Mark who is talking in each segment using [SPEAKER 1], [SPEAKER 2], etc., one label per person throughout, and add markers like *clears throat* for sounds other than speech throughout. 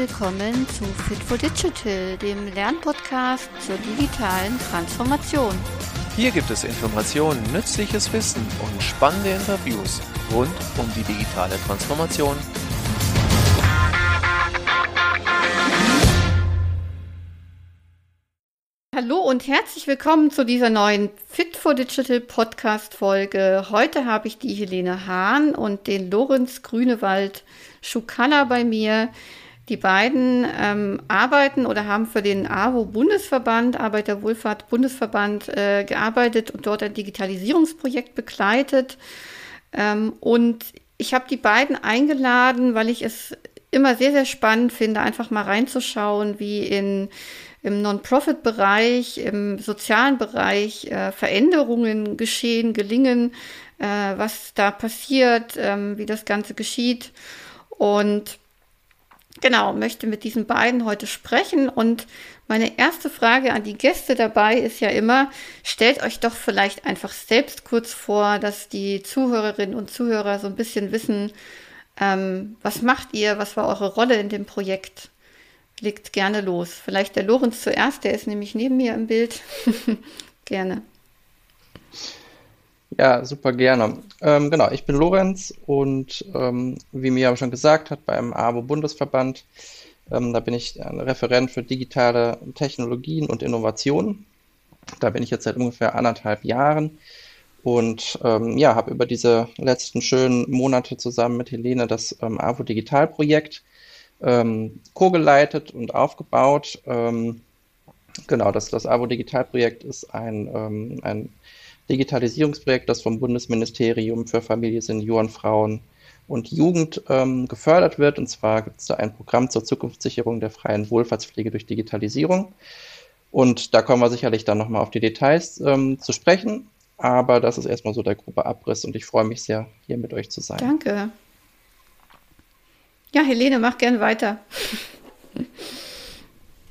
[SPEAKER 1] willkommen zu Fit for Digital, dem Lernpodcast zur digitalen Transformation.
[SPEAKER 2] Hier gibt es Informationen, nützliches Wissen und spannende Interviews rund um die digitale Transformation.
[SPEAKER 1] Hallo und herzlich willkommen zu dieser neuen Fit for Digital Podcast Folge. Heute habe ich die Helene Hahn und den Lorenz Grünewald Schukalla bei mir. Die beiden ähm, arbeiten oder haben für den AWO-Bundesverband, Arbeiterwohlfahrt-Bundesverband, äh, gearbeitet und dort ein Digitalisierungsprojekt begleitet. Ähm, und ich habe die beiden eingeladen, weil ich es immer sehr, sehr spannend finde, einfach mal reinzuschauen, wie in, im Non-Profit-Bereich, im sozialen Bereich äh, Veränderungen geschehen, gelingen, äh, was da passiert, ähm, wie das Ganze geschieht. Und genau, möchte mit diesen beiden heute sprechen. Und meine erste Frage an die Gäste dabei ist ja immer, stellt euch doch vielleicht einfach selbst kurz vor, dass die Zuhörerinnen und Zuhörer so ein bisschen wissen, ähm, was macht ihr, was war eure Rolle in dem Projekt? Legt gerne los. Vielleicht der Lorenz zuerst, der ist nämlich neben mir im Bild. *laughs* gerne.
[SPEAKER 3] Ja, super gerne. Ähm, genau, ich bin Lorenz und ähm, wie aber schon gesagt hat, beim AWO-Bundesverband, ähm, da bin ich Referent für digitale Technologien und Innovationen. Da bin ich jetzt seit ungefähr anderthalb Jahren und ähm, ja, habe über diese letzten schönen Monate zusammen mit Helene das ähm, AWO Digital Projekt ähm, co-geleitet und aufgebaut. Ähm, genau, das, das AWO Digital Projekt ist ein, ähm, ein Digitalisierungsprojekt, das vom Bundesministerium für Familie, Senioren, Frauen und Jugend ähm, gefördert wird. Und zwar gibt es da ein Programm zur Zukunftssicherung der freien Wohlfahrtspflege durch Digitalisierung. Und da kommen wir sicherlich dann nochmal auf die Details ähm, zu sprechen. Aber das ist erstmal so der grobe Abriss und ich freue mich sehr, hier mit euch zu sein.
[SPEAKER 1] Danke. Ja, Helene, mach gerne weiter.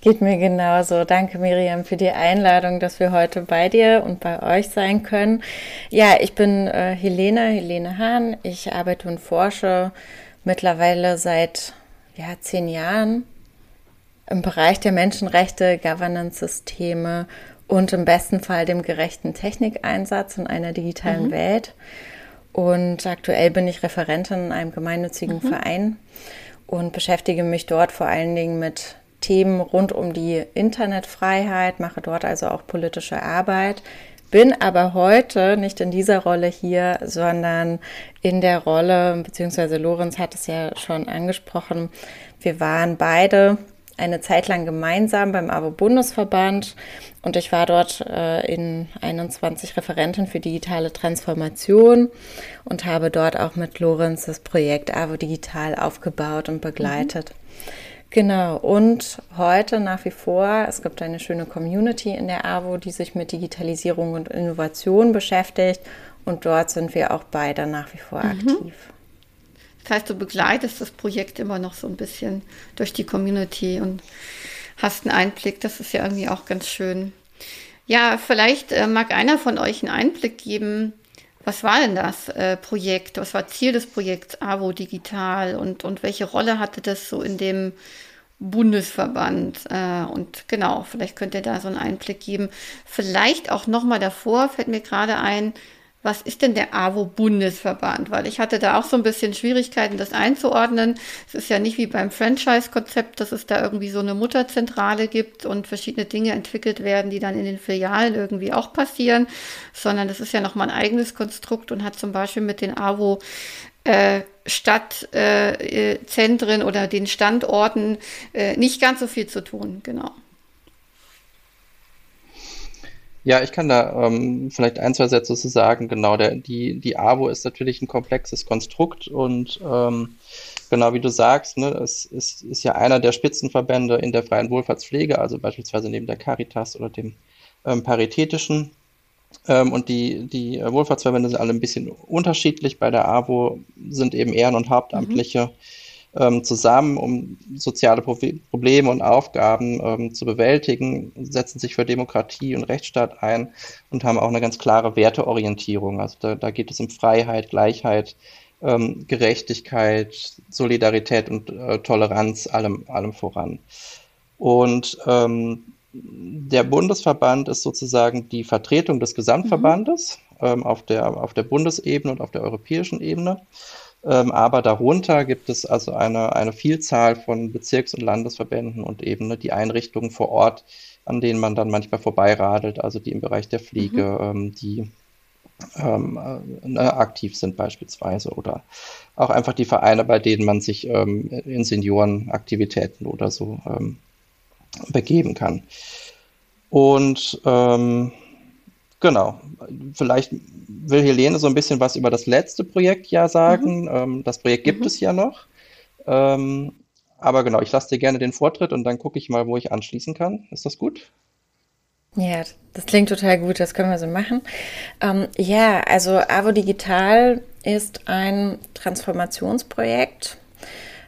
[SPEAKER 4] Geht mir genauso. Danke, Miriam, für die Einladung, dass wir heute bei dir und bei euch sein können. Ja, ich bin äh, Helene, Helene Hahn. Ich arbeite und forsche mittlerweile seit ja, zehn Jahren im Bereich der Menschenrechte, Governance-Systeme und im besten Fall dem gerechten Technikeinsatz in einer digitalen mhm. Welt. Und aktuell bin ich Referentin in einem gemeinnützigen mhm. Verein und beschäftige mich dort vor allen Dingen mit Themen rund um die Internetfreiheit, mache dort also auch politische Arbeit, bin aber heute nicht in dieser Rolle hier, sondern in der Rolle, beziehungsweise Lorenz hat es ja schon angesprochen, wir waren beide eine Zeit lang gemeinsam beim AWO-Bundesverband und ich war dort äh, in 21 Referenten für digitale Transformation und habe dort auch mit Lorenz das Projekt AWO Digital aufgebaut und begleitet. Mhm. Genau, und heute nach wie vor, es gibt eine schöne Community in der AWO, die sich mit Digitalisierung und Innovation beschäftigt und dort sind wir auch beide nach wie vor mhm. aktiv.
[SPEAKER 1] Das heißt, du begleitest das Projekt immer noch so ein bisschen durch die Community und hast einen Einblick, das ist ja irgendwie auch ganz schön. Ja, vielleicht äh, mag einer von euch einen Einblick geben, was war denn das äh, Projekt? Was war Ziel des Projekts AWO Digital und, und welche Rolle hatte das so in dem Bundesverband? Äh, und genau, vielleicht könnt ihr da so einen Einblick geben. Vielleicht auch nochmal davor fällt mir gerade ein, was ist denn der AWO-Bundesverband? Weil ich hatte da auch so ein bisschen Schwierigkeiten, das einzuordnen. Es ist ja nicht wie beim Franchise-Konzept, dass es da irgendwie so eine Mutterzentrale gibt und verschiedene Dinge entwickelt werden, die dann in den Filialen irgendwie auch passieren, sondern das ist ja nochmal ein eigenes Konstrukt und hat zum Beispiel mit den AWO äh, Stadtzentren äh, oder den Standorten äh, nicht ganz so viel zu tun, genau.
[SPEAKER 3] Ja, ich kann da ähm, vielleicht ein, zwei Sätze zu sagen. Genau, der, die, die AWO ist natürlich ein komplexes Konstrukt und ähm, genau wie du sagst, ne, es ist, ist ja einer der Spitzenverbände in der freien Wohlfahrtspflege, also beispielsweise neben der Caritas oder dem ähm, Paritätischen. Ähm, und die, die Wohlfahrtsverbände sind alle ein bisschen unterschiedlich. Bei der AWO sind eben Ehren- und Hauptamtliche. Mhm ähm, zusammen, um soziale Pro Probleme und Aufgaben ähm, zu bewältigen, setzen sich für Demokratie und Rechtsstaat ein und haben auch eine ganz klare Werteorientierung. Also da, da geht es um Freiheit, Gleichheit, ähm, Gerechtigkeit, Solidarität und äh, Toleranz allem, allem voran. Und ähm, der Bundesverband ist sozusagen die Vertretung des Gesamtverbandes mhm. ähm, auf, der, auf der Bundesebene und auf der europäischen Ebene. Ähm, aber darunter gibt es also eine, eine Vielzahl von Bezirks- und Landesverbänden und eben ne, die Einrichtungen vor Ort, an denen man dann manchmal vorbeiradelt, also die im Bereich der Pflege, mhm. ähm, die ähm, äh, ne, aktiv sind beispielsweise oder auch einfach die Vereine, bei denen man sich ähm, in Seniorenaktivitäten oder so ähm, begeben kann. Und ähm, genau, vielleicht will Helene so ein bisschen was über das letzte Projekt ja sagen. Mhm. Ähm, das Projekt gibt mhm. es ja noch. Ähm, aber genau, ich lasse dir gerne den Vortritt und dann gucke ich mal, wo ich anschließen kann. Ist das gut?
[SPEAKER 4] Ja, das klingt total gut, das können wir so machen. Ähm, ja, also AVO Digital ist ein Transformationsprojekt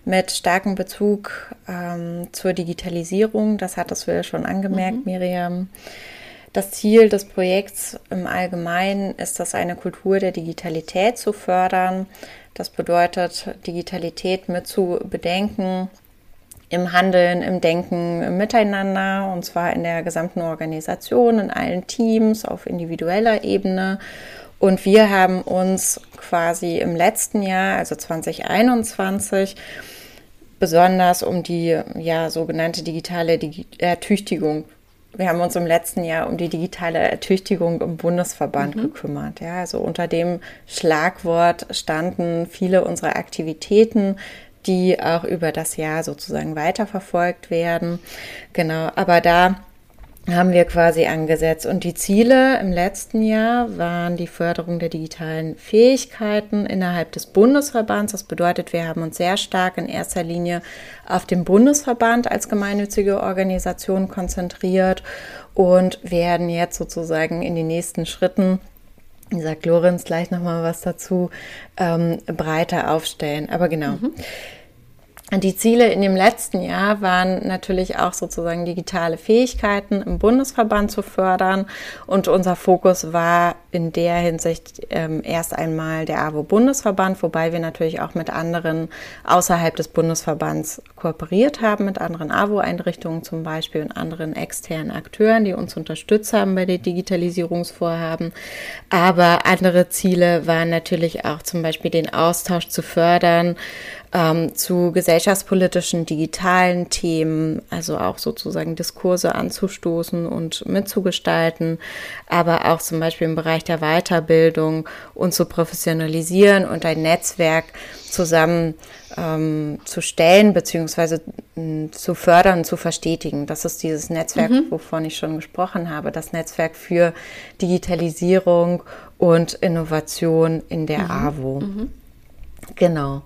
[SPEAKER 4] mit starkem Bezug ähm, zur Digitalisierung. Das hattest du ja schon angemerkt, mhm. Miriam. Das Ziel des Projekts im Allgemeinen ist es, eine Kultur der Digitalität zu fördern. Das bedeutet, Digitalität mit zu bedenken im Handeln, im Denken, im Miteinander und zwar in der gesamten Organisation, in allen Teams, auf individueller Ebene. Und wir haben uns quasi im letzten Jahr, also 2021, besonders um die ja, sogenannte digitale Ertüchtigung wir haben uns im letzten Jahr um die digitale Ertüchtigung im Bundesverband mhm. gekümmert. Ja, also unter dem Schlagwort standen viele unserer Aktivitäten, die auch über das Jahr sozusagen weiterverfolgt werden. Genau, aber da haben wir quasi angesetzt. Und die Ziele im letzten Jahr waren die Förderung der digitalen Fähigkeiten innerhalb des Bundesverbands. Das bedeutet, wir haben uns sehr stark in erster Linie auf den Bundesverband als gemeinnützige Organisation konzentriert und werden jetzt sozusagen in den nächsten Schritten sagt Lorenz gleich nochmal was dazu, ähm, breiter aufstellen. Aber genau. Mhm. Die Ziele in dem letzten Jahr waren natürlich auch sozusagen digitale Fähigkeiten im Bundesverband zu fördern. Und unser Fokus war in der Hinsicht ähm, erst einmal der AWO-Bundesverband, wobei wir natürlich auch mit anderen außerhalb des Bundesverbands kooperiert haben, mit anderen AWO-Einrichtungen zum Beispiel und anderen externen Akteuren, die uns unterstützt haben bei den Digitalisierungsvorhaben. Aber andere Ziele waren natürlich auch zum Beispiel den Austausch zu fördern ähm, zu gesellschaftspolitischen, digitalen Themen, also auch sozusagen Diskurse anzustoßen und mitzugestalten, aber auch zum Beispiel im Bereich der Weiterbildung und zu professionalisieren und ein Netzwerk zusammen ähm, zu stellen beziehungsweise äh, zu fördern, zu verstetigen. Das ist dieses Netzwerk, mhm. wovon ich schon gesprochen habe, das Netzwerk für Digitalisierung und Innovation in der mhm. AWO. Mhm. Genau.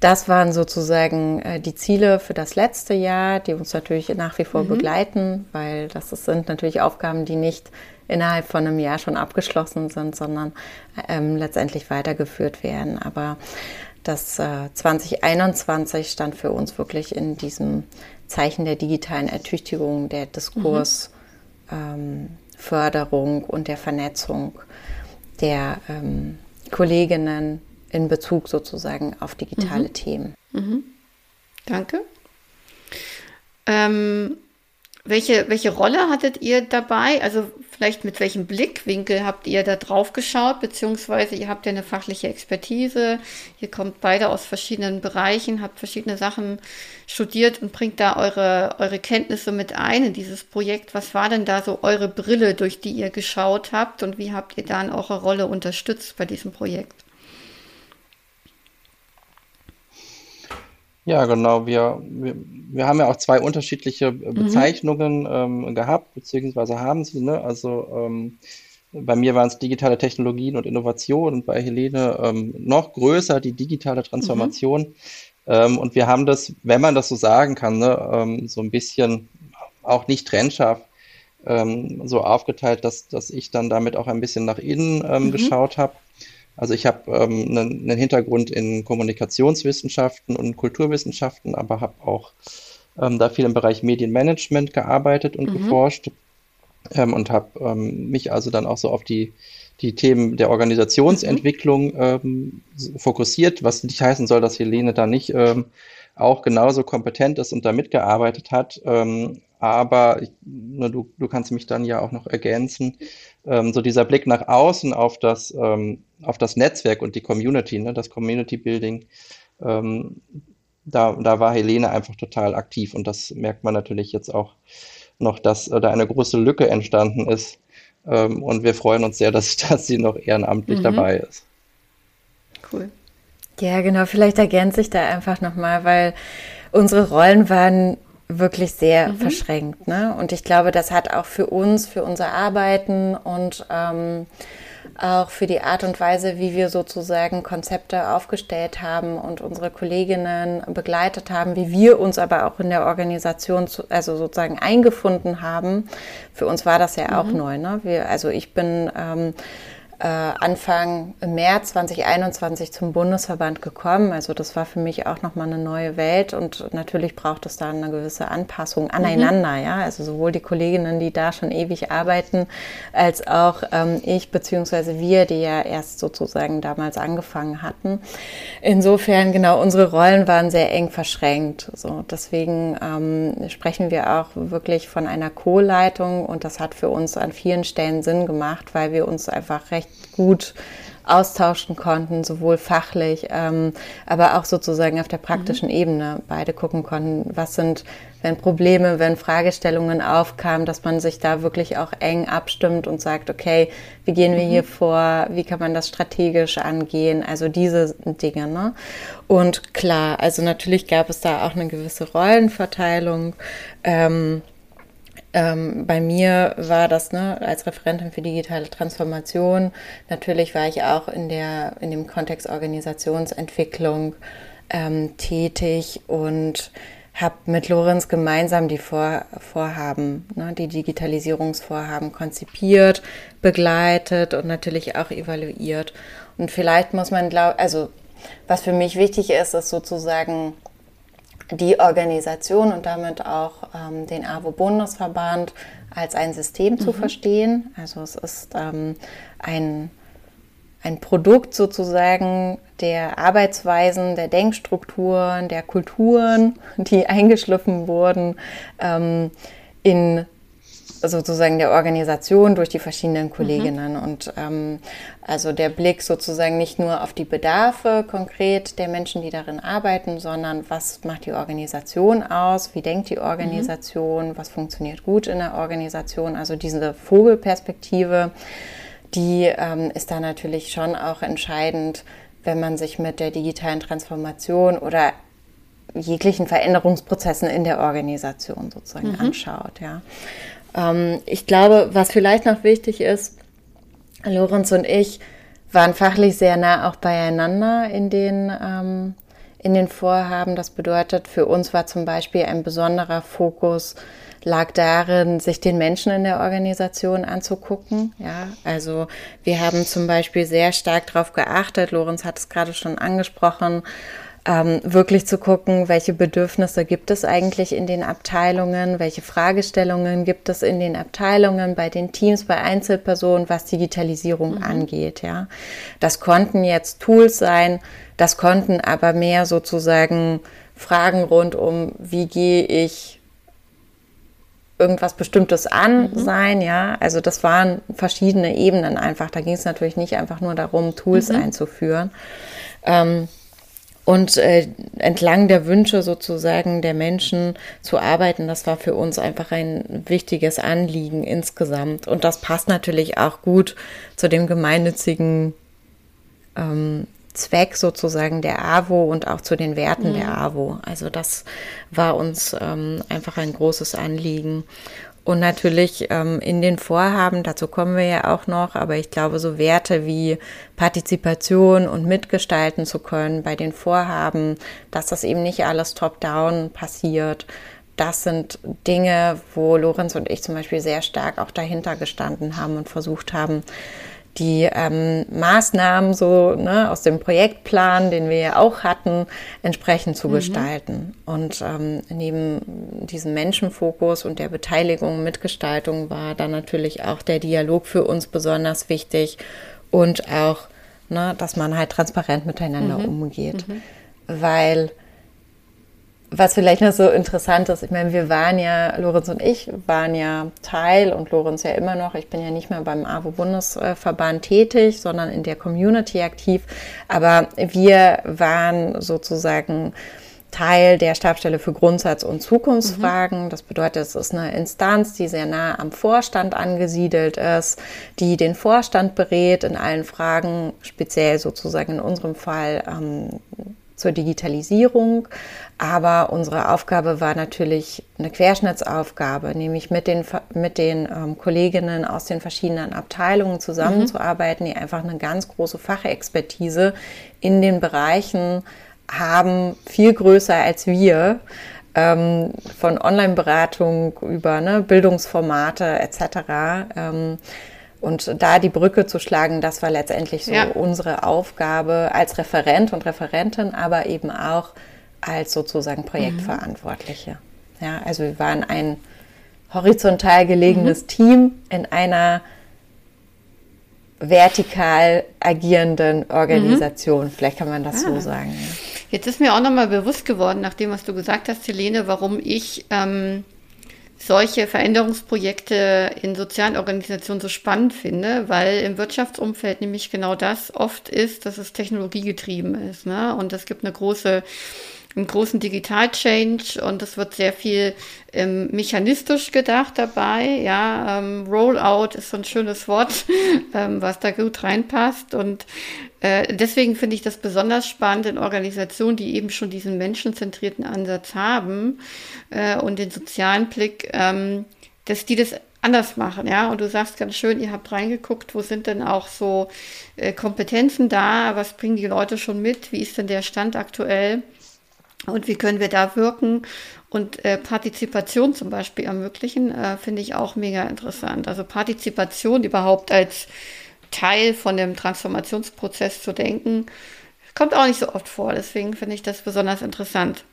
[SPEAKER 4] Das waren sozusagen äh, die Ziele für das letzte Jahr, die uns natürlich nach wie vor mhm. begleiten, weil das sind natürlich Aufgaben, die nicht innerhalb von einem Jahr schon abgeschlossen sind, sondern ähm, letztendlich weitergeführt werden. Aber das äh, 2021 stand für uns wirklich in diesem Zeichen der digitalen Ertüchtigung, der Diskursförderung mhm. ähm, und der Vernetzung der ähm, Kolleginnen in Bezug sozusagen auf digitale mhm. Themen. Mhm.
[SPEAKER 1] Danke. Ähm, welche, welche Rolle hattet ihr dabei? Also vielleicht mit welchem Blickwinkel habt ihr da drauf geschaut, beziehungsweise ihr habt ja eine fachliche Expertise, ihr kommt beide aus verschiedenen Bereichen, habt verschiedene Sachen studiert und bringt da eure, eure Kenntnisse mit ein in dieses Projekt. Was war denn da so eure Brille, durch die ihr geschaut habt und wie habt ihr dann eure Rolle unterstützt bei diesem Projekt?
[SPEAKER 3] Ja, genau. Wir, wir, wir haben ja auch zwei unterschiedliche mhm. Bezeichnungen ähm, gehabt, beziehungsweise haben sie. Ne? Also ähm, bei mir waren es digitale Technologien und Innovation und bei Helene ähm, noch größer die digitale Transformation. Mhm. Ähm, und wir haben das, wenn man das so sagen kann, ne, ähm, so ein bisschen auch nicht trennscharf ähm, so aufgeteilt, dass, dass ich dann damit auch ein bisschen nach innen mhm. geschaut habe also ich habe ähm, einen, einen, Hintergrund in Kommunikationswissenschaften und Kulturwissenschaften, aber habe auch ähm, da viel im Bereich Medienmanagement gearbeitet und mhm. geforscht ähm, und habe ähm, mich also dann auch so auf die die Themen der Organisationsentwicklung ähm, fokussiert, was nicht heißen soll, dass Helene da nicht ähm, auch genauso kompetent ist und da mitgearbeitet hat. Ähm, aber ich, ne, du, du kannst mich dann ja auch noch ergänzen. Ähm, so dieser Blick nach außen auf das, ähm, auf das Netzwerk und die Community, ne, das Community Building, ähm, da, da war Helene einfach total aktiv und das merkt man natürlich jetzt auch noch, dass äh, da eine große Lücke entstanden ist. Ähm, und wir freuen uns sehr, *laughs* dass, dass sie noch ehrenamtlich mhm. dabei ist.
[SPEAKER 4] Cool. Ja, genau. Vielleicht ergänze ich da einfach nochmal, weil unsere Rollen waren wirklich sehr mhm. verschränkt. Ne? Und ich glaube, das hat auch für uns, für unser Arbeiten und ähm, auch für die Art und Weise, wie wir sozusagen Konzepte aufgestellt haben und unsere Kolleginnen begleitet haben, wie wir uns aber auch in der Organisation, zu, also sozusagen eingefunden haben. Für uns war das ja auch mhm. neu. Ne? Wir, also ich bin ähm, äh, Anfang März 2021 zum Bundesverband gekommen. Also das war für mich auch nochmal eine neue Welt und natürlich braucht es da eine gewisse Anpassung aneinander. Mhm. Ja, also sowohl die Kolleginnen, die da schon ewig arbeiten, als auch ähm, ich beziehungsweise wir, die ja erst sozusagen damals angefangen hatten. Insofern genau unsere Rollen waren sehr eng verschränkt. So deswegen ähm, sprechen wir auch wirklich von einer Co-Leitung und das hat für uns an vielen Stellen Sinn gemacht, weil wir uns einfach recht gut austauschen konnten, sowohl fachlich, ähm, aber auch sozusagen auf der praktischen mhm. Ebene. Beide gucken konnten, was sind, wenn Probleme, wenn Fragestellungen aufkamen, dass man sich da wirklich auch eng abstimmt und sagt, okay, wie gehen wir mhm. hier vor, wie kann man das strategisch angehen, also diese Dinge. Ne? Und klar, also natürlich gab es da auch eine gewisse Rollenverteilung. Ähm, ähm, bei mir war das ne, als Referentin für digitale Transformation. Natürlich war ich auch in, der, in dem Kontext Organisationsentwicklung ähm, tätig und habe mit Lorenz gemeinsam die Vor Vorhaben, ne, die Digitalisierungsvorhaben konzipiert, begleitet und natürlich auch evaluiert. Und vielleicht muss man glauben, also was für mich wichtig ist, ist sozusagen die Organisation und damit auch ähm, den AWO-Bundesverband als ein System mhm. zu verstehen. Also es ist ähm, ein, ein Produkt sozusagen der Arbeitsweisen, der Denkstrukturen, der Kulturen, die *laughs* eingeschliffen wurden ähm, in sozusagen der Organisation durch die verschiedenen mhm. Kolleginnen. Mhm. Und ähm, also der Blick sozusagen nicht nur auf die Bedarfe konkret der Menschen, die darin arbeiten, sondern was macht die Organisation aus, wie denkt die Organisation, mhm. was funktioniert gut in der Organisation. Also diese Vogelperspektive, die ähm, ist da natürlich schon auch entscheidend, wenn man sich mit der digitalen Transformation oder jeglichen Veränderungsprozessen in der Organisation sozusagen mhm. anschaut. Ja. Ähm, ich glaube, was vielleicht noch wichtig ist, Lorenz und ich waren fachlich sehr nah auch beieinander in den, ähm, in den Vorhaben. Das bedeutet, für uns war zum Beispiel ein besonderer Fokus, lag darin, sich den Menschen in der Organisation anzugucken. Ja, also wir haben zum Beispiel sehr stark darauf geachtet, Lorenz hat es gerade schon angesprochen, ähm, wirklich zu gucken, welche Bedürfnisse gibt es eigentlich in den Abteilungen, welche Fragestellungen gibt es in den Abteilungen, bei den Teams, bei Einzelpersonen, was Digitalisierung mhm. angeht. Ja, das konnten jetzt Tools sein, das konnten aber mehr sozusagen Fragen rund um, wie gehe ich irgendwas Bestimmtes an mhm. sein, ja. Also das waren verschiedene Ebenen einfach. Da ging es natürlich nicht einfach nur darum, Tools mhm. einzuführen. Ähm, und äh, entlang der Wünsche sozusagen der Menschen zu arbeiten, das war für uns einfach ein wichtiges Anliegen insgesamt. Und das passt natürlich auch gut zu dem gemeinnützigen ähm, Zweck sozusagen der AWO und auch zu den Werten mhm. der AWO. Also das war uns ähm, einfach ein großes Anliegen. Und natürlich ähm, in den Vorhaben, dazu kommen wir ja auch noch, aber ich glaube, so Werte wie Partizipation und mitgestalten zu können bei den Vorhaben, dass das eben nicht alles top-down passiert, das sind Dinge, wo Lorenz und ich zum Beispiel sehr stark auch dahinter gestanden haben und versucht haben, die ähm, Maßnahmen so ne, aus dem Projektplan, den wir ja auch hatten, entsprechend zu mhm. gestalten. Und ähm, neben diesem Menschenfokus und der Beteiligung, Mitgestaltung war dann natürlich auch der Dialog für uns besonders wichtig und auch, ne, dass man halt transparent miteinander mhm. umgeht. Mhm. Weil was vielleicht noch so interessant ist, ich meine, wir waren ja, Lorenz und ich waren ja Teil und Lorenz ja immer noch, ich bin ja nicht mehr beim AWO-Bundesverband tätig, sondern in der Community aktiv, aber wir waren sozusagen Teil der Stabstelle für Grundsatz- und Zukunftsfragen. Mhm. Das bedeutet, es ist eine Instanz, die sehr nah am Vorstand angesiedelt ist, die den Vorstand berät in allen Fragen, speziell sozusagen in unserem Fall ähm, zur Digitalisierung. Aber unsere Aufgabe war natürlich eine Querschnittsaufgabe, nämlich mit den, mit den ähm, Kolleginnen aus den verschiedenen Abteilungen zusammenzuarbeiten, mhm. die einfach eine ganz große Fachexpertise in den Bereichen haben, viel größer als wir. Ähm, von Online-Beratung über ne, Bildungsformate etc. Ähm, und da die Brücke zu schlagen, das war letztendlich so ja. unsere Aufgabe als Referent und Referentin, aber eben auch als sozusagen Projektverantwortliche. Mhm. Ja, also wir waren ein horizontal gelegenes mhm. Team in einer vertikal agierenden Organisation. Mhm. Vielleicht kann man das ah. so sagen. Ja.
[SPEAKER 1] Jetzt ist mir auch nochmal bewusst geworden, nach dem, was du gesagt hast, Helene, warum ich ähm, solche Veränderungsprojekte in sozialen Organisationen so spannend finde, weil im Wirtschaftsumfeld nämlich genau das oft ist, dass es technologiegetrieben ist. Ne? Und es gibt eine große einen großen Digital-Change und es wird sehr viel ähm, mechanistisch gedacht dabei. Ja, ähm, Rollout ist so ein schönes Wort, *laughs* ähm, was da gut reinpasst. Und äh, deswegen finde ich das besonders spannend in Organisationen, die eben schon diesen menschenzentrierten Ansatz haben äh, und den sozialen Blick, ähm, dass die das anders machen, ja. Und du sagst ganz schön, ihr habt reingeguckt, wo sind denn auch so äh, Kompetenzen da, was bringen die Leute schon mit, wie ist denn der Stand aktuell? Und wie können wir da wirken und äh, Partizipation zum Beispiel ermöglichen, äh, finde ich auch mega interessant. Also Partizipation überhaupt als Teil von dem Transformationsprozess zu denken, kommt auch nicht so oft vor. Deswegen finde ich das besonders interessant.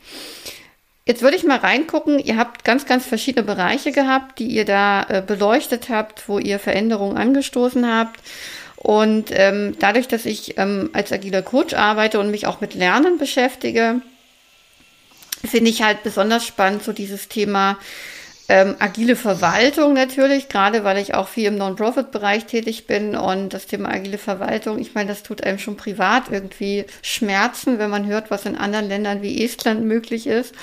[SPEAKER 1] Jetzt würde ich mal reingucken. Ihr habt ganz, ganz verschiedene Bereiche gehabt, die ihr da äh, beleuchtet habt, wo ihr Veränderungen angestoßen habt. Und ähm, dadurch, dass ich ähm, als agiler Coach arbeite und mich auch mit Lernen beschäftige, finde ich halt besonders spannend, so dieses Thema ähm, agile Verwaltung natürlich, gerade weil ich auch viel im Non-Profit-Bereich tätig bin und das Thema agile Verwaltung, ich meine, das tut einem schon privat irgendwie Schmerzen, wenn man hört, was in anderen Ländern wie Estland möglich ist.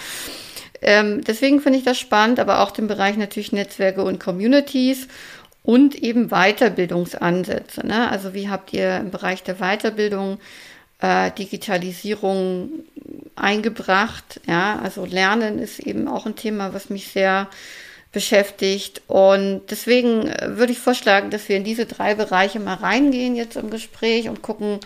[SPEAKER 1] Ähm, deswegen finde ich das spannend, aber auch den Bereich natürlich Netzwerke und Communities und eben Weiterbildungsansätze. Ne? Also wie habt ihr im Bereich der Weiterbildung äh, Digitalisierung eingebracht. Ja, also Lernen ist eben auch ein Thema, was mich sehr beschäftigt. Und deswegen äh, würde ich vorschlagen, dass wir in diese drei Bereiche mal reingehen jetzt im Gespräch und gucken,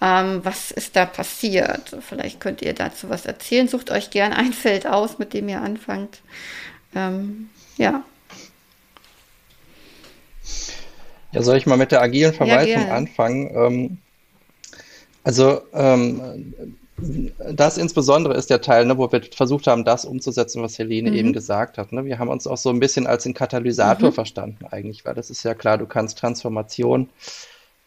[SPEAKER 1] ähm, was ist da passiert. Vielleicht könnt ihr dazu was erzählen. Sucht euch gern ein Feld aus, mit dem ihr anfangt. Ähm, ja.
[SPEAKER 3] Ja, soll ich mal mit der agilen Verwaltung ja, anfangen? Ähm, also ähm, das insbesondere ist der Teil, ne, wo wir versucht haben, das umzusetzen, was Helene mhm. eben gesagt hat. Ne? Wir haben uns auch so ein bisschen als ein Katalysator mhm. verstanden eigentlich, weil das ist ja klar, du kannst Transformation,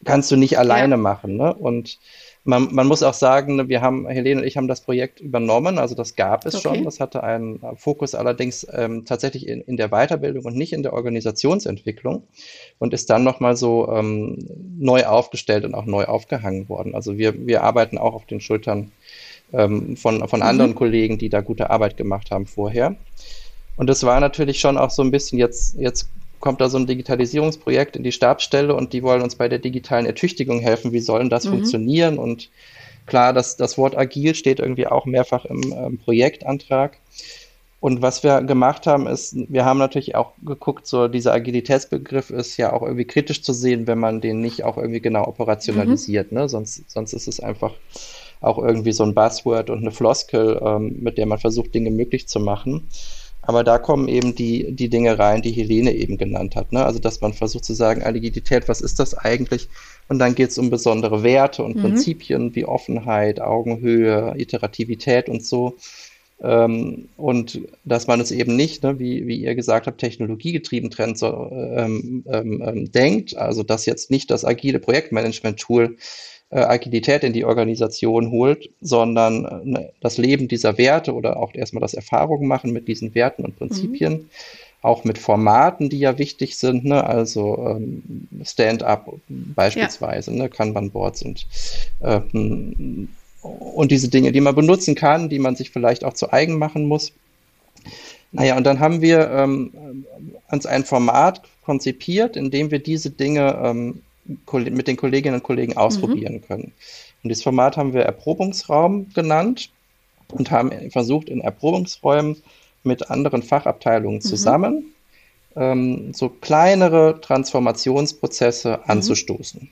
[SPEAKER 3] kannst du nicht alleine ja. machen. Ne? Und man, man, muss auch sagen, wir haben, Helene und ich haben das Projekt übernommen, also das gab es okay. schon. Das hatte einen Fokus allerdings ähm, tatsächlich in, in, der Weiterbildung und nicht in der Organisationsentwicklung und ist dann nochmal so ähm, neu aufgestellt und auch neu aufgehangen worden. Also wir, wir arbeiten auch auf den Schultern ähm, von, von mhm. anderen Kollegen, die da gute Arbeit gemacht haben vorher. Und das war natürlich schon auch so ein bisschen jetzt, jetzt kommt da so ein Digitalisierungsprojekt in die Stabsstelle und die wollen uns bei der digitalen Ertüchtigung helfen. Wie sollen das mhm. funktionieren? Und klar, das, das Wort agil steht irgendwie auch mehrfach im ähm, Projektantrag. Und was wir gemacht haben, ist, wir haben natürlich auch geguckt, so dieser Agilitätsbegriff ist ja auch irgendwie kritisch zu sehen, wenn man den nicht auch irgendwie genau operationalisiert. Mhm. Ne? Sonst, sonst ist es einfach auch irgendwie so ein Buzzword und eine Floskel, ähm, mit der man versucht, Dinge möglich zu machen. Aber da kommen eben die, die Dinge rein, die Helene eben genannt hat. Ne? Also, dass man versucht zu sagen, Agilität, was ist das eigentlich? Und dann geht es um besondere Werte und mhm. Prinzipien wie Offenheit, Augenhöhe, Iterativität und so. Ähm, und dass man es eben nicht, ne, wie, wie ihr gesagt habt, technologiegetrieben trennt, so, ähm, ähm, ähm, denkt. Also, dass jetzt nicht das agile Projektmanagement-Tool äh, Agilität in die Organisation holt, sondern äh, das Leben dieser Werte oder auch erstmal das Erfahrungen machen mit diesen Werten und Prinzipien. Mhm. Auch mit Formaten, die ja wichtig sind, ne? also ähm, Stand-up beispielsweise, ja. ne? Kanban-Boards und ähm, und diese Dinge, die man benutzen kann, die man sich vielleicht auch zu eigen machen muss. Naja, und dann haben wir ähm, uns ein Format konzipiert, in dem wir diese Dinge ähm, mit den Kolleginnen und Kollegen ausprobieren mhm. können. Und dieses Format haben wir Erprobungsraum genannt und haben versucht, in Erprobungsräumen mit anderen Fachabteilungen mhm. zusammen ähm, so kleinere Transformationsprozesse mhm. anzustoßen.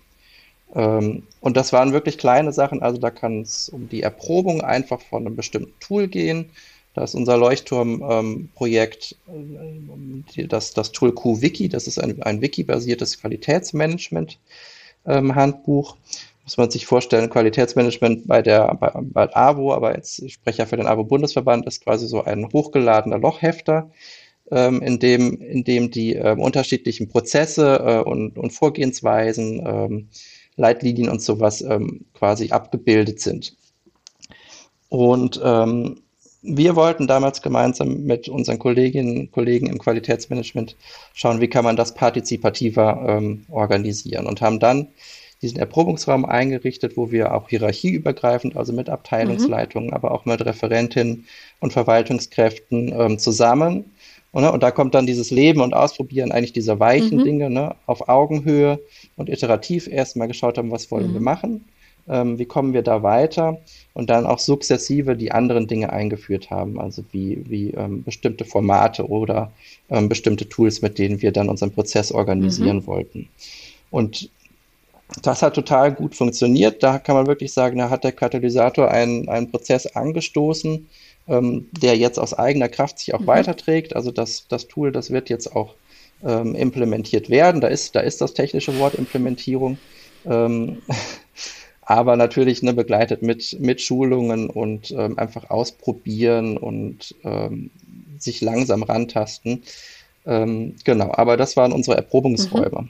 [SPEAKER 3] Ähm, und das waren wirklich kleine Sachen, also da kann es um die Erprobung einfach von einem bestimmten Tool gehen. Da ist unser Leuchtturm-Projekt, ähm, das, das Tool QWiki, das ist ein, ein Wiki-basiertes Qualitätsmanagement-Handbuch. Ähm, Muss man sich vorstellen, Qualitätsmanagement bei der bei, bei AWO, aber jetzt ich spreche ja für den AWO-Bundesverband, ist quasi so ein hochgeladener Lochhefter, ähm, in, dem, in dem die äh, unterschiedlichen Prozesse äh, und, und Vorgehensweisen, ähm, Leitlinien und sowas ähm, quasi abgebildet sind. Und ähm, wir wollten damals gemeinsam mit unseren Kolleginnen und Kollegen im Qualitätsmanagement schauen, wie kann man das partizipativer ähm, organisieren und haben dann diesen Erprobungsraum eingerichtet, wo wir auch hierarchieübergreifend, also mit Abteilungsleitungen, mhm. aber auch mit Referentinnen und Verwaltungskräften ähm, zusammen. Und, ne, und, da kommt dann dieses Leben und Ausprobieren eigentlich dieser weichen mhm. Dinge ne, auf Augenhöhe und iterativ erstmal geschaut haben, was wollen mhm. wir machen ähm, wie kommen wir da weiter und dann auch sukzessive die anderen Dinge eingeführt haben, also wie, wie ähm, bestimmte Formate oder ähm, bestimmte Tools, mit denen wir dann unseren Prozess organisieren mhm. wollten. Und das hat total gut funktioniert. Da kann man wirklich sagen, da hat der Katalysator einen, einen Prozess angestoßen, ähm, der jetzt aus eigener Kraft sich auch mhm. weiterträgt. Also das, das Tool, das wird jetzt auch ähm, implementiert werden. Da ist, da ist das technische Wort Implementierung. *laughs* Aber natürlich ne, begleitet mit, mit Schulungen und ähm, einfach ausprobieren und ähm, sich langsam rantasten. Ähm, genau, aber das waren unsere Erprobungsräume. Mhm.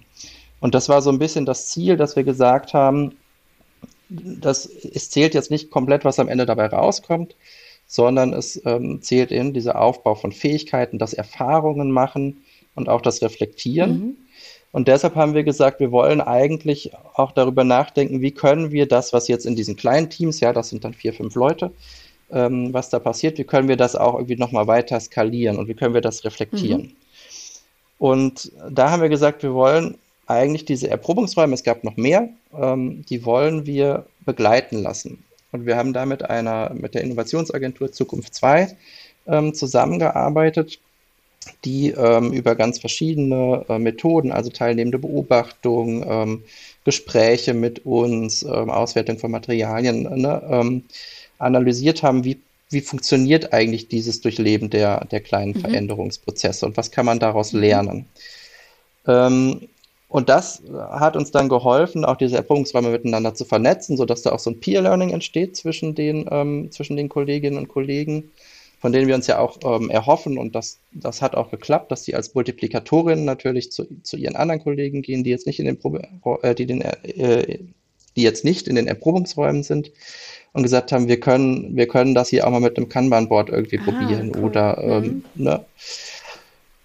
[SPEAKER 3] Und das war so ein bisschen das Ziel, dass wir gesagt haben, das, es zählt jetzt nicht komplett, was am Ende dabei rauskommt, sondern es ähm, zählt in dieser Aufbau von Fähigkeiten, das Erfahrungen machen und auch das Reflektieren. Mhm. Und deshalb haben wir gesagt, wir wollen eigentlich auch darüber nachdenken, wie können wir das, was jetzt in diesen kleinen Teams, ja, das sind dann vier, fünf Leute, ähm, was da passiert, wie können wir das auch irgendwie nochmal weiter skalieren und wie können wir das reflektieren. Mhm. Und da haben wir gesagt, wir wollen eigentlich diese Erprobungsräume, es gab noch mehr, ähm, die wollen wir begleiten lassen. Und wir haben da mit einer, mit der Innovationsagentur Zukunft 2 ähm, zusammengearbeitet die ähm, über ganz verschiedene äh, Methoden, also teilnehmende Beobachtung, ähm, Gespräche mit uns, ähm, Auswertung von Materialien, ne, ähm, analysiert haben, wie, wie funktioniert eigentlich dieses Durchleben der, der kleinen mhm. Veränderungsprozesse und was kann man daraus mhm. lernen. Ähm, und das hat uns dann geholfen, auch diese Erprobungsräume miteinander zu vernetzen, sodass da auch so ein Peer-Learning entsteht zwischen den, ähm, zwischen den Kolleginnen und Kollegen von denen wir uns ja auch ähm, erhoffen, und das, das hat auch geklappt, dass sie als Multiplikatorin natürlich zu, zu ihren anderen Kollegen gehen, die jetzt nicht in den Probe, äh, die, den, äh, die jetzt nicht in den Erprobungsräumen sind und gesagt haben, wir können, wir können das hier auch mal mit einem Kanban-Board irgendwie ah, probieren cool. oder ähm, mhm. ne?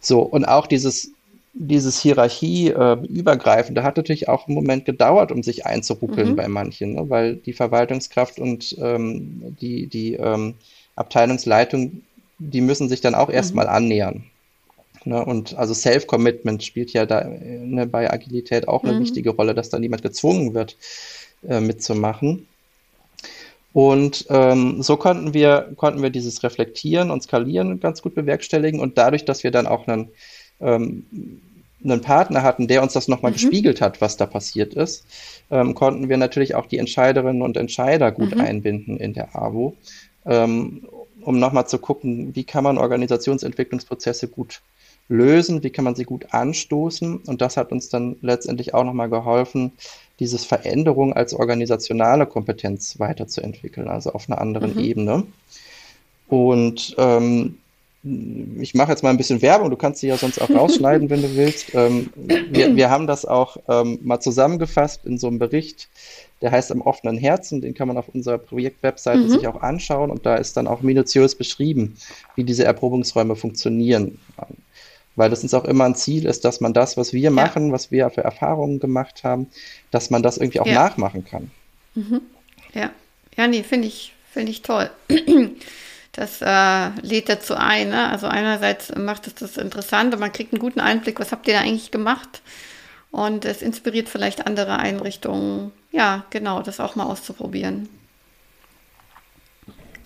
[SPEAKER 3] so und auch dieses dieses Hierarchie äh, übergreifende hat natürlich auch einen Moment gedauert, um sich einzuruckeln mhm. bei manchen, ne? weil die Verwaltungskraft und ähm, die, die ähm, Abteilungsleitung, die müssen sich dann auch mhm. erstmal annähern. Ne? Und also Self-Commitment spielt ja da ne, bei Agilität auch eine mhm. wichtige Rolle, dass da niemand gezwungen wird, äh, mitzumachen. Und ähm, so konnten wir, konnten wir dieses Reflektieren und Skalieren ganz gut bewerkstelligen. Und dadurch, dass wir dann auch einen, ähm, einen Partner hatten, der uns das nochmal mhm. gespiegelt hat, was da passiert ist, ähm, konnten wir natürlich auch die Entscheiderinnen und Entscheider gut mhm. einbinden in der AWO ähm, um nochmal zu gucken, wie kann man Organisationsentwicklungsprozesse gut lösen, wie kann man sie gut anstoßen. Und das hat uns dann letztendlich auch nochmal geholfen, dieses Veränderung als organisationale Kompetenz weiterzuentwickeln, also auf einer anderen mhm. Ebene. Und ähm, ich mache jetzt mal ein bisschen Werbung, du kannst sie ja sonst auch *laughs* rausschneiden, wenn du willst. Ähm, wir, wir, haben das auch ähm, mal zusammengefasst in so einem Bericht, der heißt Am offenen Herzen, den kann man auf unserer Projektwebseite mhm. sich auch anschauen und da ist dann auch minutiös beschrieben, wie diese Erprobungsräume funktionieren. Weil das uns auch immer ein Ziel ist, dass man das, was wir ja. machen, was wir für Erfahrungen gemacht haben, dass man das irgendwie auch ja. nachmachen kann.
[SPEAKER 1] Mhm. Ja, ja, nee, finde ich, finde ich toll. Das äh, lädt dazu ein. Ne? Also einerseits macht es das interessant und man kriegt einen guten Einblick, was habt ihr da eigentlich gemacht? Und es inspiriert vielleicht andere Einrichtungen, ja, genau, das auch mal auszuprobieren.